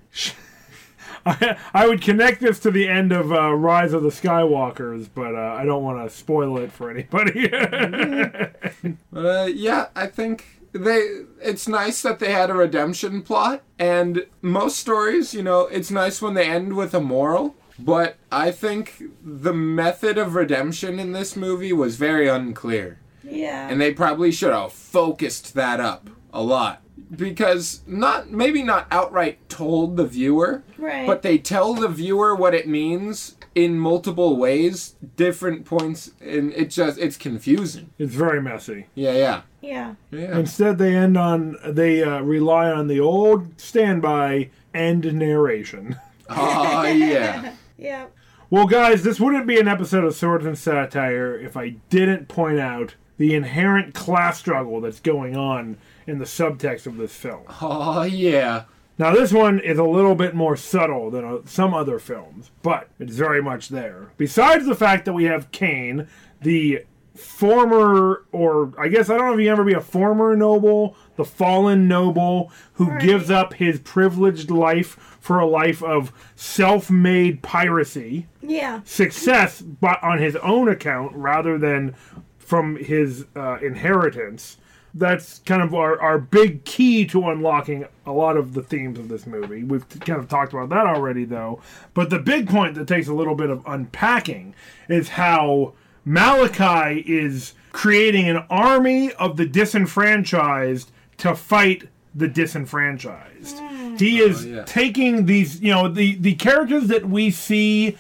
I, I would connect this to the end of uh, Rise of the Skywalkers, but uh, I don't want to spoil it for anybody. *laughs* Uh, yeah, I think they. It's nice that they had a redemption plot, and most stories, you know, it's nice when they end with a moral. But I think the method of redemption in this movie was very unclear, Yeah. and they probably should have focused that up a lot because not maybe not outright told the viewer, right. but they tell the viewer what it means in multiple ways, different points, and it just it's confusing. it's very messy. Yeah, yeah, yeah. yeah. Instead, they end on they uh, rely on the old standby end narration. Oh *laughs* yeah. *laughs* Yeah. Well, guys, this wouldn't be an episode of Swords and Satire if I didn't point out the inherent class struggle that's going on in the subtext of this film. Oh yeah. Now, this one is a little bit more subtle than uh, some other films, but it's very much there. Besides the fact that we have Kane, the former, or I guess I don't know if you ever be a former noble, the fallen noble who Right. gives up his privileged life for a life of self made piracy, Yeah. success, but on his own account rather than from his uh, inheritance. That's kind of our, our big key to unlocking a lot of the themes of this movie. We've kind of talked about that already, though. But the big point that takes a little bit of unpacking is how Malachi is creating an army of the disenfranchised to fight the disenfranchised. Hmm. He oh, is yeah. taking these, you know, the, the characters that we see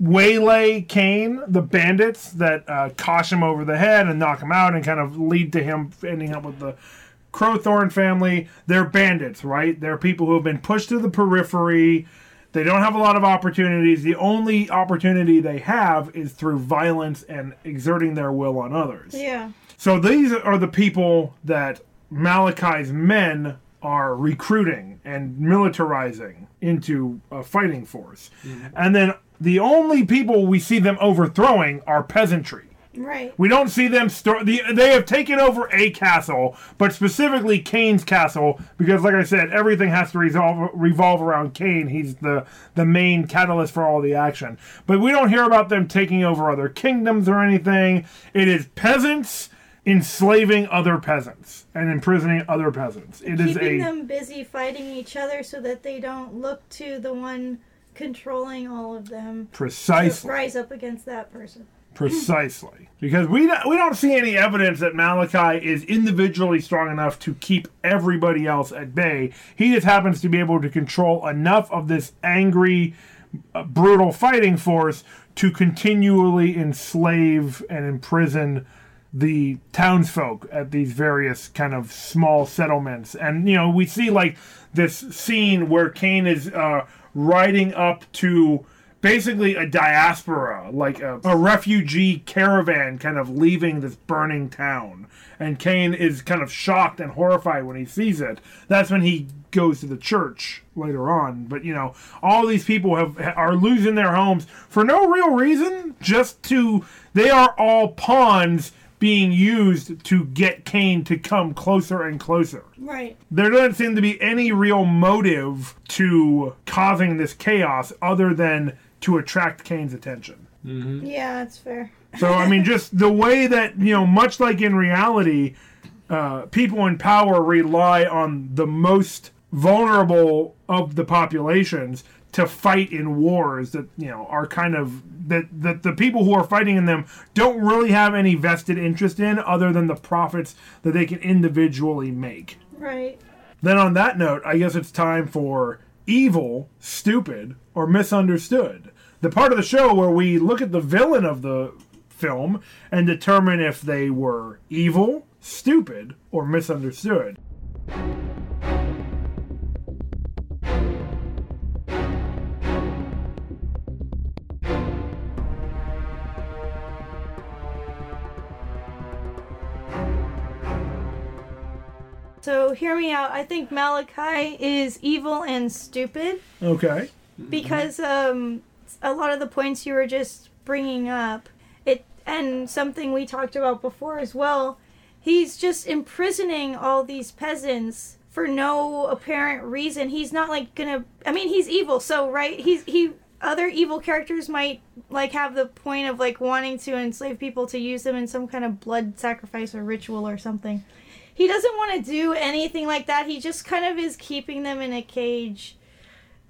waylay Kane, the bandits that uh, cosh him over the head and knock him out and kind of lead to him ending up with the Crowthorn family. They're bandits, right? They're people who have been pushed to the periphery. They don't have a lot of opportunities. The only opportunity they have is through violence and exerting their will on others. Yeah. So these are the people that Malachi's men are recruiting and militarizing into a fighting force. And then the only people we see them overthrowing are peasantry. Right. We don't see them. The, they have taken over a castle, but specifically Kane's castle, because, like I said, everything has to resolve, revolve around Kane. He's the the main catalyst for all the action. But we don't hear about them taking over other kingdoms or anything. It is peasants enslaving other peasants and imprisoning other peasants. It is Keeping a them busy fighting each other so that they don't look to the one controlling all of them to precisely rise up against that person. Precisely. *laughs* Because we don't, we don't see any evidence that Malachi is individually strong enough to keep everybody else at bay. He just happens to be able to control enough of this angry, uh, brutal fighting force to continually enslave and imprison the townsfolk at these various kind of small settlements. And, you know, we see like this scene where Kane is uh, riding up to basically a diaspora, like a, a refugee caravan kind of leaving this burning town. And Kane is kind of shocked and horrified when he sees it. That's when he goes to the church later on. But you know, all these people have are losing their homes for no real reason, just to they are all pawns being used to get Kane to come closer and closer Right. there doesn't seem to be any real motive to causing this chaos other than to attract Kane's attention. Yeah, that's fair. So, I mean, just the way that, you know, much like in reality, uh, people in power rely on the most vulnerable of the populations to fight in wars that, you know, are kind of. That, that the people who are fighting in them don't really have any vested interest in other than the profits that they can individually make. Right. Then, on that note, I guess it's time for evil, stupid, or misunderstood. The part of the show where we look at the villain of the film and determine if they were evil, stupid, or misunderstood. So hear me out. I think Malachi is evil and stupid Okay. because um, a lot of the points you were just bringing up, it and something we talked about before as well. He's just imprisoning all these peasants for no apparent reason. He's not like gonna. I mean, he's evil, so right? He's he. Other evil characters might like have the point of like wanting to enslave people to use them in some kind of blood sacrifice or ritual or something he doesn't want to do anything like that. He just kind of is keeping them in a cage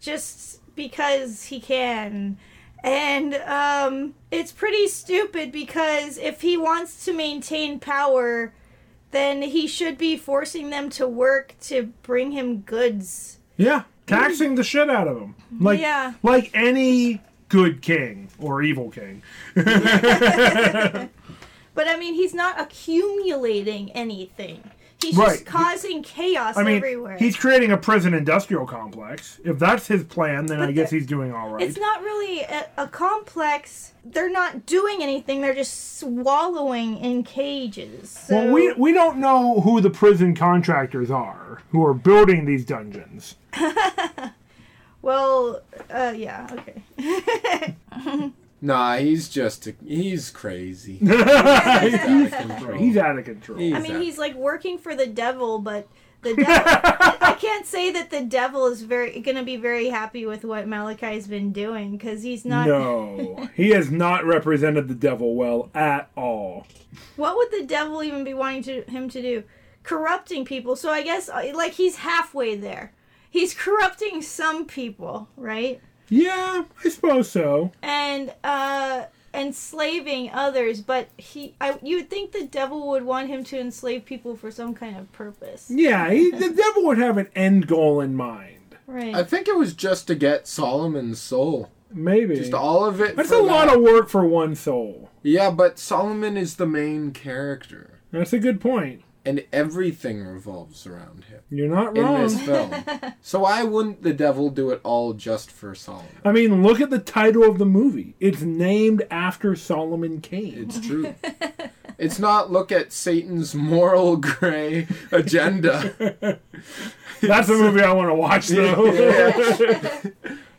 just because he can. And um, it's pretty stupid because if he wants to maintain power, then he should be forcing them to work to bring him goods. Yeah. Taxing the shit out of them. Like, Yeah. like any good king or evil king. *laughs* But I mean, he's not accumulating anything. He's Right. just causing chaos I mean, everywhere. he's creating a prison industrial complex. If that's his plan, then I guess he's doing all right. It's not really a, a complex. They're not doing anything. They're just swallowing in cages. So, Well, we we don't know who the prison contractors are who are building these dungeons. *laughs* well, uh, yeah, okay. *laughs* Nah, he's just a, he's crazy. *laughs* he's out of control. He's out of control. He's I mean, out- he's like working for the devil, but the *laughs* devil. I can't say that the devil is very going to be very happy with what Malachi's been doing because he's not. no, he has not represented the devil well at all. What would the devil even be wanting to him to do? Corrupting people. So I guess uh, like he's halfway there. He's corrupting some people, right? Yeah, I suppose so. and uh enslaving others but he I you would think the devil would want him to enslave people for some kind of purpose Yeah, he, the *laughs* devil would have an end goal in mind. right I think it was just to get Solomon's soul. Maybe. Just all of it. That's for a lot of work for one soul. Yeah, but Solomon is the main character. That's a good point. And everything revolves around him You're not wrong. in this film. *laughs* so why wouldn't the devil do it all just for Solomon? I mean, look at the title of the movie. It's named after Solomon Kane. It's true. it's not look at Satan's moral *laughs* gray agenda. *laughs* That's a movie I want to watch, though.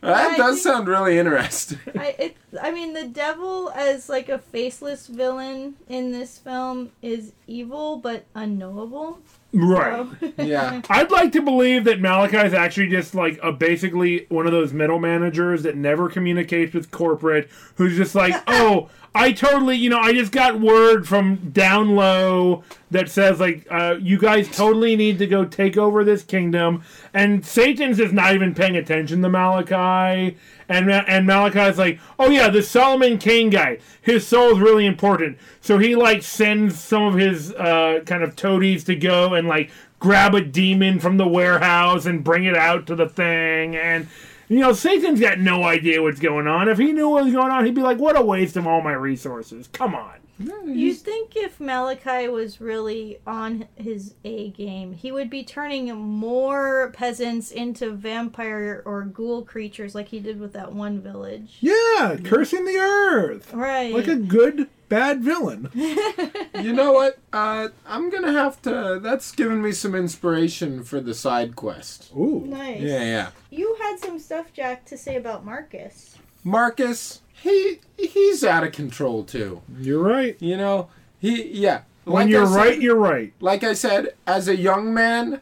That I does think- sound really interesting. I it, I mean the devil as like a faceless villain in this film is evil but unknowable. right. So- *laughs* Yeah. *laughs* I'd like to believe that Malachi is actually just like a basically one of those middle managers that never communicates with corporate, who's just like, *laughs* oh, I totally, you know, I just got word from down low that says like, uh, you guys totally need to go take over this kingdom, and Satan's just not even paying attention to Malachi. And, and Malachi's like, oh yeah, the Solomon Kane guy, his soul's really important. So he like sends some of his uh, kind of toadies to go and like grab a demon from the warehouse and bring it out to the thing. And you know, Satan's got no idea what's going on. If he knew what was going on, he'd be like, what a waste of all my resources. Come on. You'd think if Malachi was really on his A game, he would be turning more peasants into vampire or ghoul creatures like he did with that one village. Yeah, cursing the earth. Right. Like a good, bad villain. *laughs* You know what? Uh, I'm gonna have to. That's given me some inspiration for the side quest. Ooh. nice. Yeah, yeah. You had some stuff, Jack, to say about Marcus. Marcus, he he's out of control too. You're right. You know, he yeah. When Like I you're said- right, you're right. like I said, as a young man,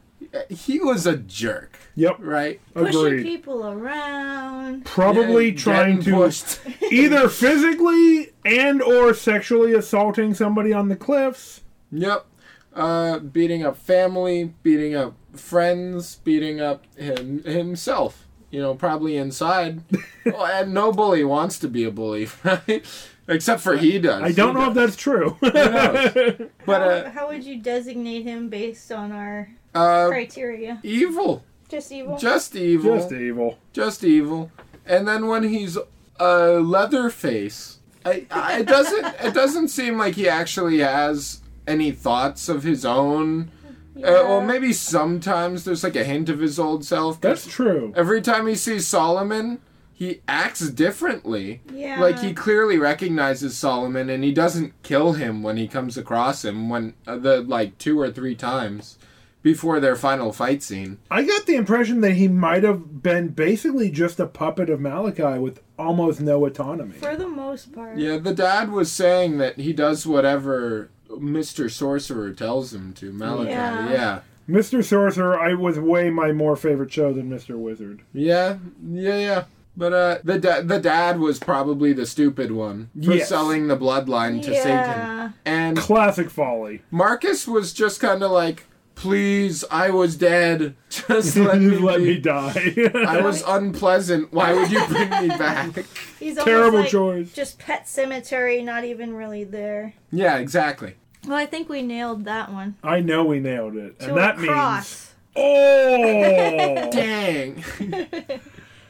he was a jerk, Yep. right? Pushing Agreed. people around. Probably Yeah, trying to pushed. *laughs* either physically and or sexually assaulting somebody on the cliffs. Yep. Uh, beating up family, beating up friends, beating up him himself. You know, probably inside. well, and no bully wants to be a bully, *laughs* right? Except for he does. I don't He know if that's true. knows? *laughs* But how, uh, how would you designate him based on our uh, criteria? evil, Just evil? just evil, Just evil. just evil. And then when he's a Leatherface, I, I, it doesn't it doesn't seem like he actually has any thoughts of his own. Uh, well, maybe sometimes there's like a hint of his old self. That's true. Every time he sees Solomon, he acts differently. Yeah. Like he clearly recognizes Solomon, and he doesn't kill him when he comes across him. When uh, the like two or three times before their final fight scene. I got the impression that he might have been basically just a puppet of Malachi with almost no autonomy. For the most part. Yeah, the dad was saying that he does whatever Mister Sorcerer tells him to. Malachi. Yeah. Yeah. Mr. Sorcerer, I was way my more favorite show than Mr. Wizard. Yeah, yeah, yeah. But uh, the da- the dad was probably the stupid one for Yes. selling the bloodline to Satan, Yeah. and Classic folly. Marcus was just kind of like, "Please, I was dead. *laughs* Just let me, *laughs* Let me die. *laughs* I was unpleasant. Why would you bring me back?" He's almost Terrible like choice. just Pet Sematary, not even really there. yeah, exactly. Well, I think we nailed that one. I know we nailed it. To and that a means. Oh! *laughs* Dang. *laughs*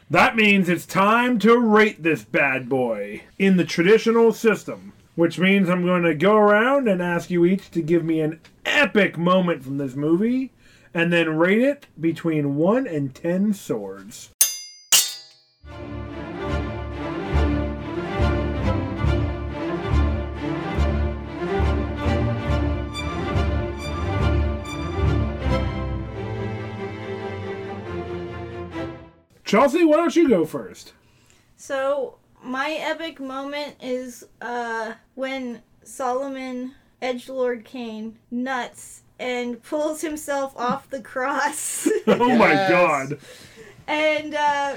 that means it's time to rate this bad boy in the traditional system. Which means I'm going to go around and ask you each to give me an epic moment from this movie and then rate it between 1 and 10 swords. Chelsea, why don't you go first? So my epic moment is uh when Solomon Edgelord Kane nuts and pulls himself off the cross. *laughs* Oh my Yes. god. and uh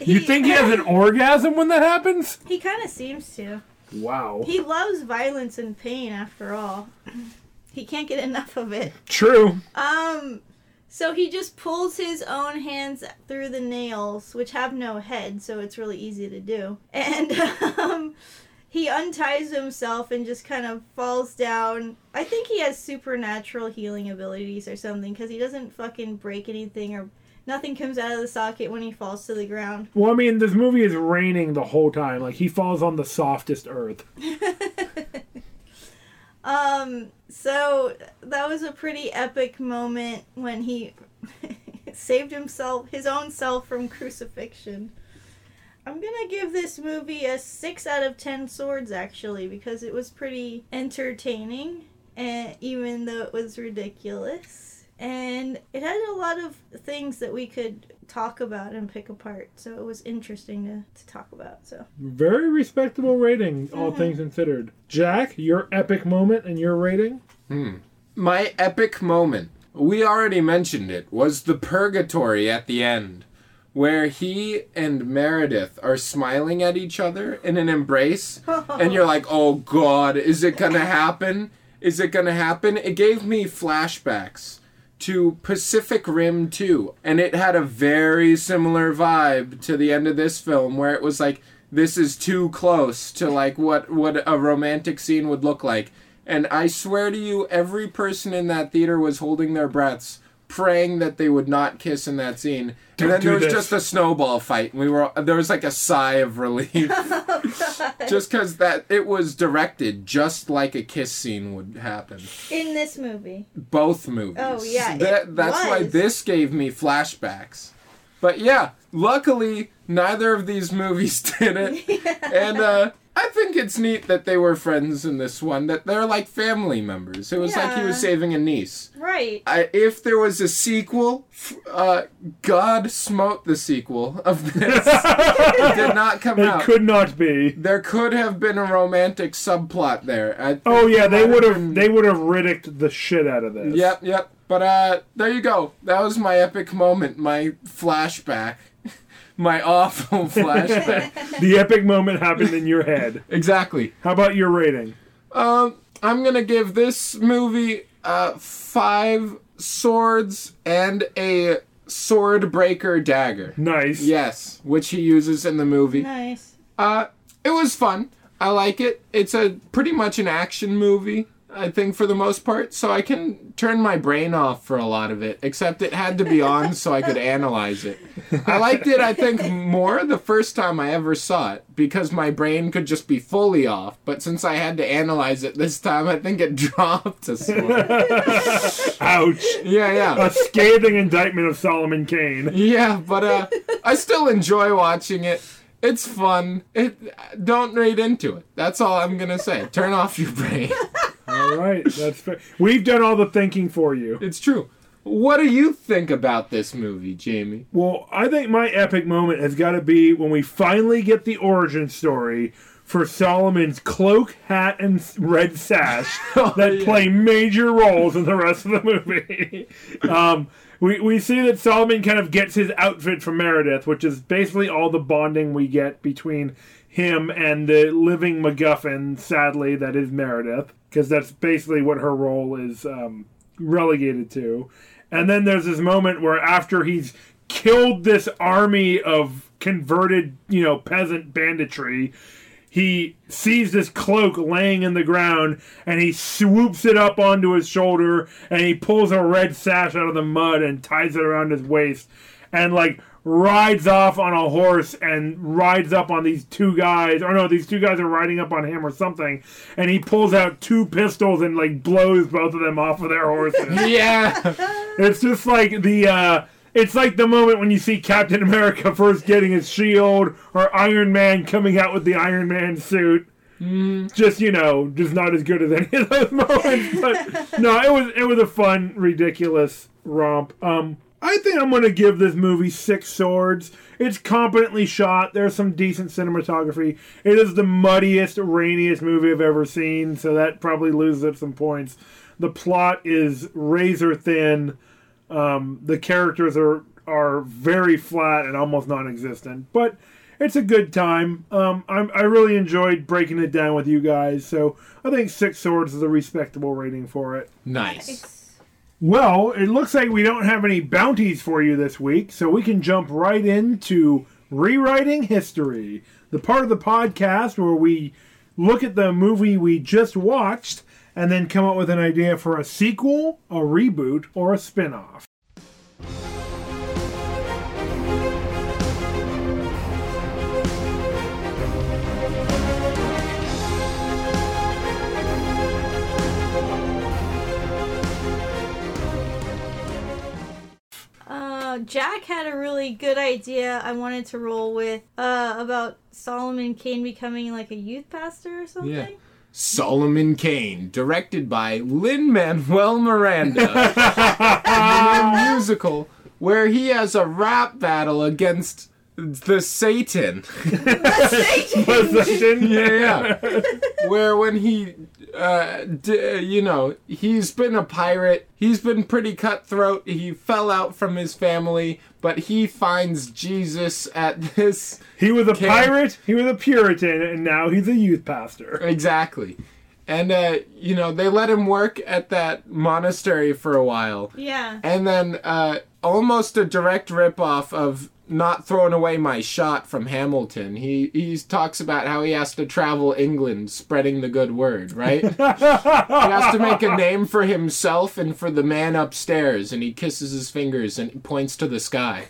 You think he has an orgasm when that happens? He kind of seems to. Wow. He loves violence and pain after all. *clears throat* He can't get enough of it. True. Um, so he just pulls his own hands through the nails, which have no head, so it's really easy to do. *laughs* And um, he unties himself and just kind of falls down. I think he has supernatural healing abilities or something because he doesn't fucking break anything or nothing comes out of the socket when he falls to the ground. Well, I mean, this movie is raining the whole time. Like, he falls on the softest earth. *laughs* Um, so that was a pretty epic moment when he *laughs* saved himself, his own self from crucifixion. I'm gonna give this movie a 6 out of 10 swords actually because it was pretty entertaining and even though it was ridiculous and it had a lot of things that we could talk about and pick apart so it was interesting to, to talk about so Very respectable rating, all Mhm. things considered. Jack, your epic moment and your rating? Hmm. My epic moment, we already mentioned it, was the purgatory at the end, where he and Meredith are smiling at each other in an embrace, *laughs* and you're like, oh god, is it gonna happen? Is it gonna happen? It gave me flashbacks to Pacific Rim 2, and it had a very similar vibe to the end of this film, where it was like, this is too close to like what what a romantic scene would look like. And I swear to you, every person in that theater was holding their breaths, praying that they would not kiss in that scene. Don't and then there was this. just a snowball fight, and we were there was like a sigh of relief, *laughs* just because that it was directed just like a kiss scene would happen. in this movie Both movies. Oh, yeah, that, it that's why this gave me flashbacks. But yeah, luckily neither of these movies *laughs* did it, *laughs* and uh, I think it's neat that they were friends in this one. That they're like family members. It was like he was saving a niece. right I, if there was a sequel, uh, God smote the sequel of this. it did *laughs* not come It out. It could not be. There could have been a romantic subplot there. Oh yeah, they would have been- they would have riddicked the shit out of this. Yep, yep. But uh, there you go. That was my epic moment. My flashback. My awful *laughs* flashback. The epic moment happened in your head. exactly. How about your rating? Um, I'm gonna give this movie uh five swords and a sword breaker dagger. Nice. Yes, which he uses in the movie. nice Uh, it was fun. I like it. It's a pretty much an action movie, I think, for the most part. So I can turn my brain off for a lot of it, except it had to be on so I could analyze it. I liked it, I think, more the first time I ever saw it because my brain could just be fully off. But since I had to analyze it this time, I think it *laughs* dropped a sword. Ouch. Yeah, yeah. A scathing indictment of Solomon Kane. Yeah, but uh, I still enjoy watching it. It's fun. It don't read into it. That's all I'm gonna say. Turn off your brain. *laughs* All right, that's fair. We've done all the thinking for you. It's true. What do you think about this movie, Jamie? Well, I think my epic moment has got to be when we finally get the origin story for Solomon's cloak, hat, and red sash *laughs* Oh, that yeah. play major roles in the rest of the movie. *laughs* um, we, we see that Solomon kind of gets his outfit from Meredith, which is basically all the bonding we get between him and the living MacGuffin, sadly, that is Meredith, because that's basically what her role is um, relegated to. And then there's this moment where after he's killed this army of converted, you know, peasant banditry, he sees this cloak laying in the ground and he swoops it up onto his shoulder and he pulls a red sash out of the mud and ties it around his waist and like rides off on a horse and rides up on these two guys or no these two guys are riding up on him or something and he pulls out two pistols and like blows both of them off of their horses *laughs* Yeah. it's just like the uh it's like the moment when you see Captain America first getting his shield or Iron Man coming out with the Iron Man suit. Just you know, just not as good as any of those *laughs* moments. But no, it was it was a fun, ridiculous romp. Um I think I'm gonna give this movie six swords. It's competently shot. There's some decent cinematography. It is the muddiest, rainiest movie I've ever seen, so that probably loses it some points. The plot is razor thin. Um, the characters are are very flat and almost non-existent, but it's a good time. Um, I'm, I really enjoyed breaking it down with you guys, so I think Six Swords is a respectable rating for it. Nice. Well, it looks like we don't have any bounties for you this week, so we can jump right into rewriting history, the part of the podcast where we look at the movie we just watched and then come up with an idea for a sequel, a reboot, or a spin-off. Jack had a really good idea I wanted to roll with uh, about Solomon Kane becoming like a youth pastor or something. Yeah. Solomon Kane, directed by Lin Manuel Miranda, in a *laughs* musical where he has a rap battle against the Satan. Possession. *laughs* yeah, yeah. *laughs* Where when he, uh, d- you know, he's been a pirate. He's been pretty cutthroat. He fell out from his family, but he finds Jesus at this. He was a Can- pirate, he was a Puritan, and now he's a youth pastor. Exactly. And, uh, you know, they let him work at that monastery for a while. Yeah. And then, uh, almost a direct ripoff of not throwing away my shot from Hamilton. He he talks about how he has to travel England spreading the good word, right? he has to make a *laughs* name for himself and for the man upstairs and he kisses his fingers and points to the sky,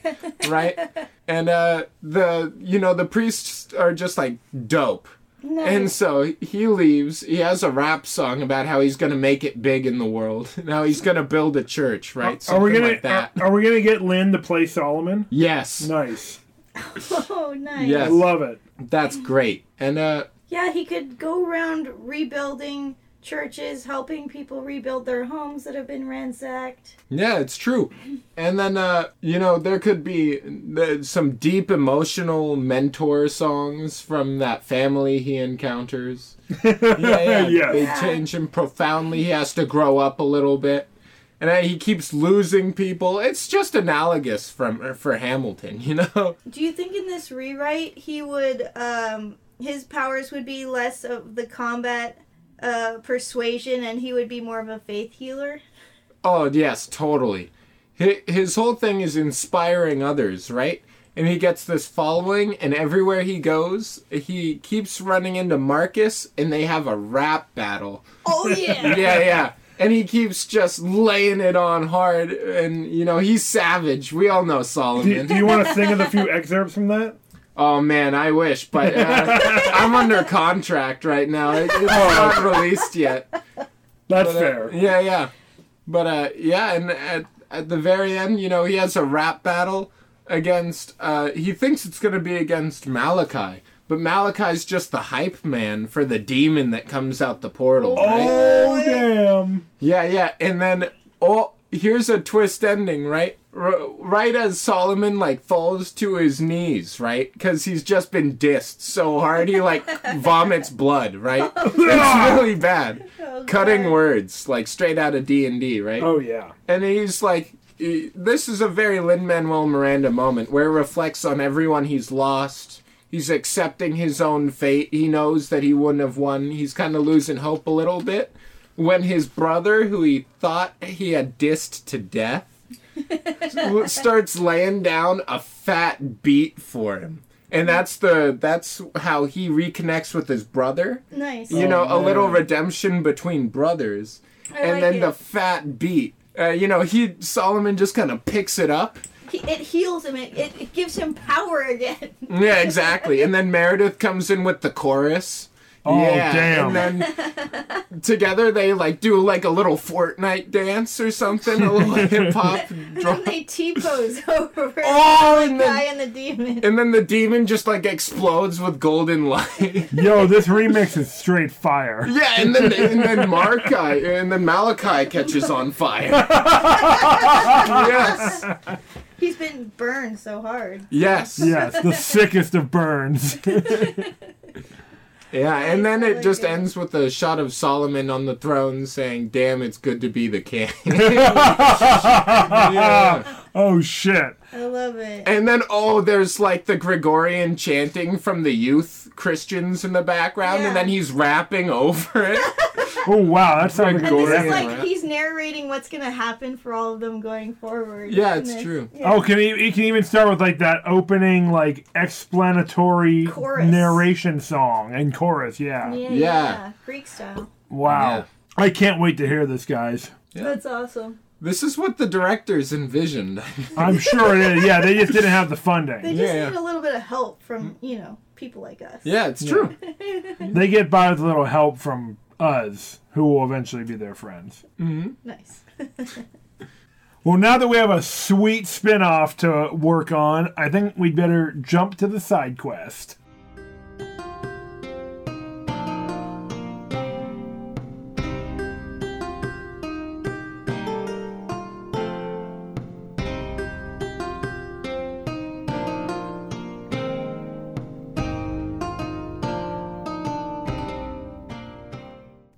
right? *laughs* And uh the you know, the priests are just like dope. And so he leaves. He has a rap song about how he's going to make it big in the world. *laughs* Now he's going to build a church, right? Are we Something gonna like that. Are, are we gonna get Lin to play Solomon? yes. Nice. *laughs* Oh, nice. Yes. I love it. That's great. And uh Yeah, he could go around rebuilding churches, helping people rebuild their homes that have been ransacked. yeah, it's true. And then uh you know, there could be some deep emotional mentor songs from that family he encounters. *laughs* Yeah, yeah. Yes. They change him profoundly. He has to grow up a little bit. And uh, he keeps losing people. It's just analogous from for Hamilton, *laughs* you know. Do you think in this rewrite he would um his powers would be less of the combat uh persuasion and he would be more of a faith healer? Oh, yes, totally. Hi- His whole thing is inspiring others, right? And he gets this following, and everywhere he goes, he keeps running into Marcus, and they have a rap battle. Oh yeah. *laughs* Yeah, yeah. And he keeps just laying it on hard, and, you know, he's savage. We all know Solomon. do you want to sing us a few excerpts from that? Oh, man, I wish, but uh, *laughs* I'm under contract right now. It- It's not released yet. That's But, uh, fair. yeah, yeah. But uh, yeah, and at at the very end, you know, he has a rap battle against. Uh, he thinks it's gonna be against Malachi, but Malachi's just the hype man for the demon that comes out the portal. Right? Oh damn! Yeah, yeah, and then oh, here's a twist ending, right? R- right as Solomon like falls to his knees, right? Because he's just been dissed so hard, he like *laughs* vomits blood, right? *laughs* It's really bad. *laughs* Oh, Cutting words, like straight out of D and D, right? Oh yeah. And he's like, he- this is a very Lin Manuel Miranda moment where it reflects on everyone he's lost. He's accepting his own fate. He knows that he wouldn't have won. He's kind of losing hope a little bit. When his brother, who he thought he had dissed to death, *laughs* starts laying down a fat beat for him. And that's the that's how he reconnects with his brother. Nice. You know, a little redemption between brothers I and like then it. the fat beat. Uh, you know, he Solomon just kind of picks it up. He, it heals him. It, it, it gives him power again. Yeah, exactly. and then Meredith comes in with the chorus. Oh, yeah, damn. And then *laughs* together they like do like a little Fortnite dance or something, a little *laughs* hip hop. and they T pose *laughs* over Oh, the and then- guy and the demon. And then the demon just like explodes with golden light. Yo, this remix is straight fire. yeah, and then and then Markai and then Malachi catches on fire. yes. He's been burned so hard. Yes. Yes, the sickest of burns. Yeah, and then I it just it. ends with a shot of Solomon on the throne saying, "Damn, it's good to be the king." *laughs* yeah. oh shit. I love it. And then oh, there's like the Gregorian chanting from the youth Christians in the background, Yeah. and then he's rapping over it. *laughs* Oh wow, that sounds And this is like he's narrating what's gonna happen for all of them going forward. Yeah, it's it's- true. yeah. Oh, can he, he can even start with like that opening like explanatory Chorus. narration song and chorus, yeah. Yeah, Yeah. yeah. Greek style. Wow. Yeah. I can't wait to hear this, guys. Yeah. That's awesome. This is what the directors envisioned. I'm sure it is. Yeah, they just didn't have the funding. They funding. just Yeah. need a little bit of help from, you know, people like us. yeah, it's true. *laughs* They get by with a little help from us, who will eventually be their friends. Mm-hmm. Nice. *laughs* Well, now that we have a sweet spin off to work on, I think we'd better jump to the side quest.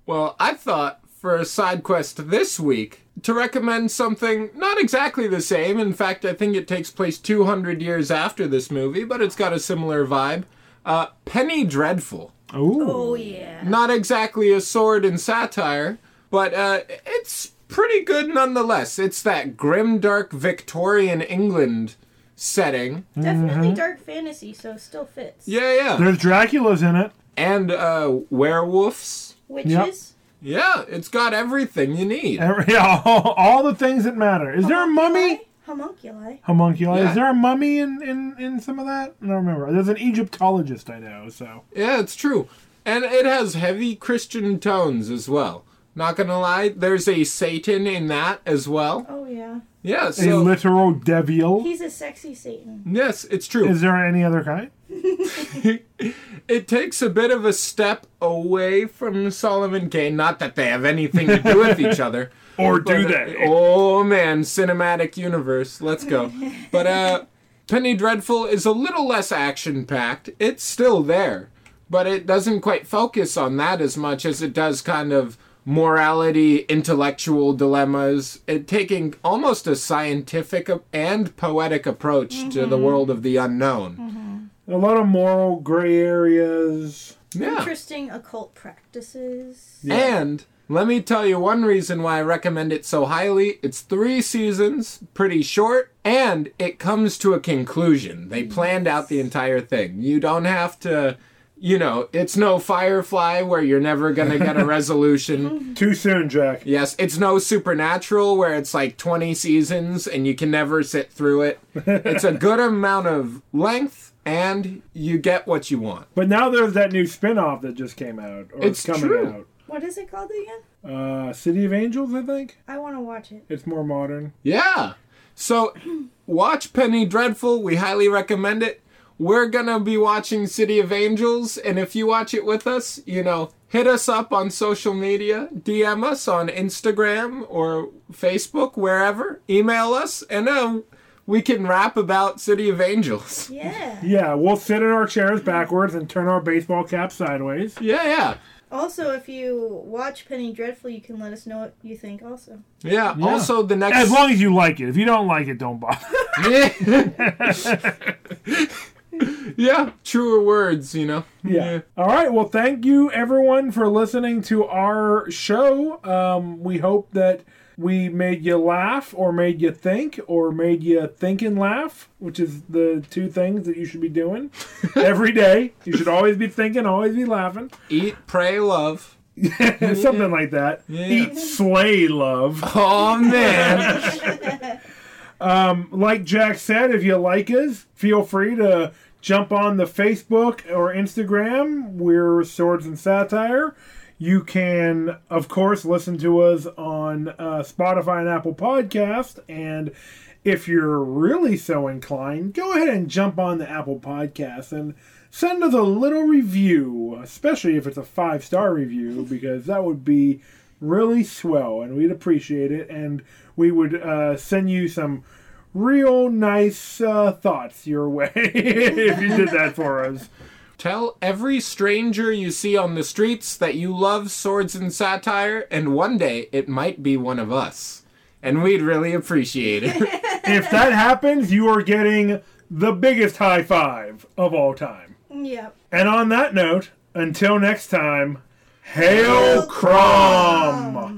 Well, I thought for a side quest this week to recommend something not exactly the same. In fact, I think it takes place 200 years after this movie, but it's got a similar vibe. Uh, Penny Dreadful. Ooh. Oh yeah. Not exactly a sword and satire, but uh, it's pretty good nonetheless. It's that grim, dark Victorian England setting. Definitely dark fantasy, so still fits. Yeah, yeah. There's Dracula's in it. And uh, werewolves. Witches. Yeah, it's got everything you need. Every- *laughs* Yeah, all, all the things that matter. Is there a mummy? Homunculi. Homunculi. Yeah. Is there a mummy in, in, in some of that? I don't remember. There's an Egyptologist I know, so. Yeah, it's true. And it has heavy Christian tones as well. Not gonna lie, there's a Satan in that as well. Oh yeah. Yeah, A literal devil. He's a sexy Satan. yes, it's true. Is there any other kind? *laughs* it takes a bit of a step away from Solomon Kane. Not that they have anything to do with each other. *laughs* Or do uh, they? Oh man, cinematic universe. Let's go. *laughs* But uh Penny Dreadful is a little less action packed. It's still there, but it doesn't quite focus on that as much as it does kind of morality, intellectual dilemmas, it taking almost a scientific and poetic approach to the world of the unknown. A lot of moral gray areas. Yeah. Interesting occult practices. And let me tell you one reason why I recommend it so highly. It's three seasons, pretty short, and it comes to a conclusion. They planned out the entire thing. You don't have to, you know, it's no Firefly where you're never going to get a *laughs* resolution. Too soon, Jack. Yes, it's no Supernatural where it's like 20 seasons and you can never sit through it. It's a good amount of length and you get what you want. But now there's that new spin off that just came out. Or It's coming true. out. What is it called again? Uh, City of Angels, I think. I want to watch it. It's more modern. Yeah. So watch Penny Dreadful. We highly recommend it. We're going to be watching City of Angels. And if you watch it with us, you know, hit us up on social media, DM us on Instagram or Facebook, wherever. Email us, and uh, we can rap about City of Angels. Yeah. *laughs* Yeah, we'll sit in our chairs backwards and turn our baseball caps sideways. Yeah, yeah. Also, if you watch Penny Dreadful, you can let us know what you think. Also. Yeah. Yeah. Also, the next. As long as you like it. If you don't like it, don't bother. yeah, *laughs* *laughs* yeah, truer words, you know. Yeah. All right. Well, thank you everyone for listening to our show. Um, we hope that we made you laugh, or made you think, or made you think and laugh, which is the two things that you should be doing *laughs* every day. You should always be thinking, always be laughing, Eat, pray, love. *laughs* something like that. Yeah. Eat, slay, love. Oh man. *laughs* Um, like Jack said, if you like us, feel free to jump on the Facebook or Instagram. We're Swords and Satire. You can, of course, listen to us on uh, Spotify and Apple Podcast. And if you're really so inclined, go ahead and jump on the Apple Podcast and send us a little review, especially if it's a five star review, because that would be really swell and we'd appreciate it. And we would uh, send you some real nice uh, thoughts your way *laughs* if you did that for us. Tell every stranger you see on the streets that you love swords and satire, and one day it might be one of us. And we'd really appreciate it. *laughs* If that happens, you are getting the biggest high five of all time. Yep. And on that note, until next time, Hail Crom!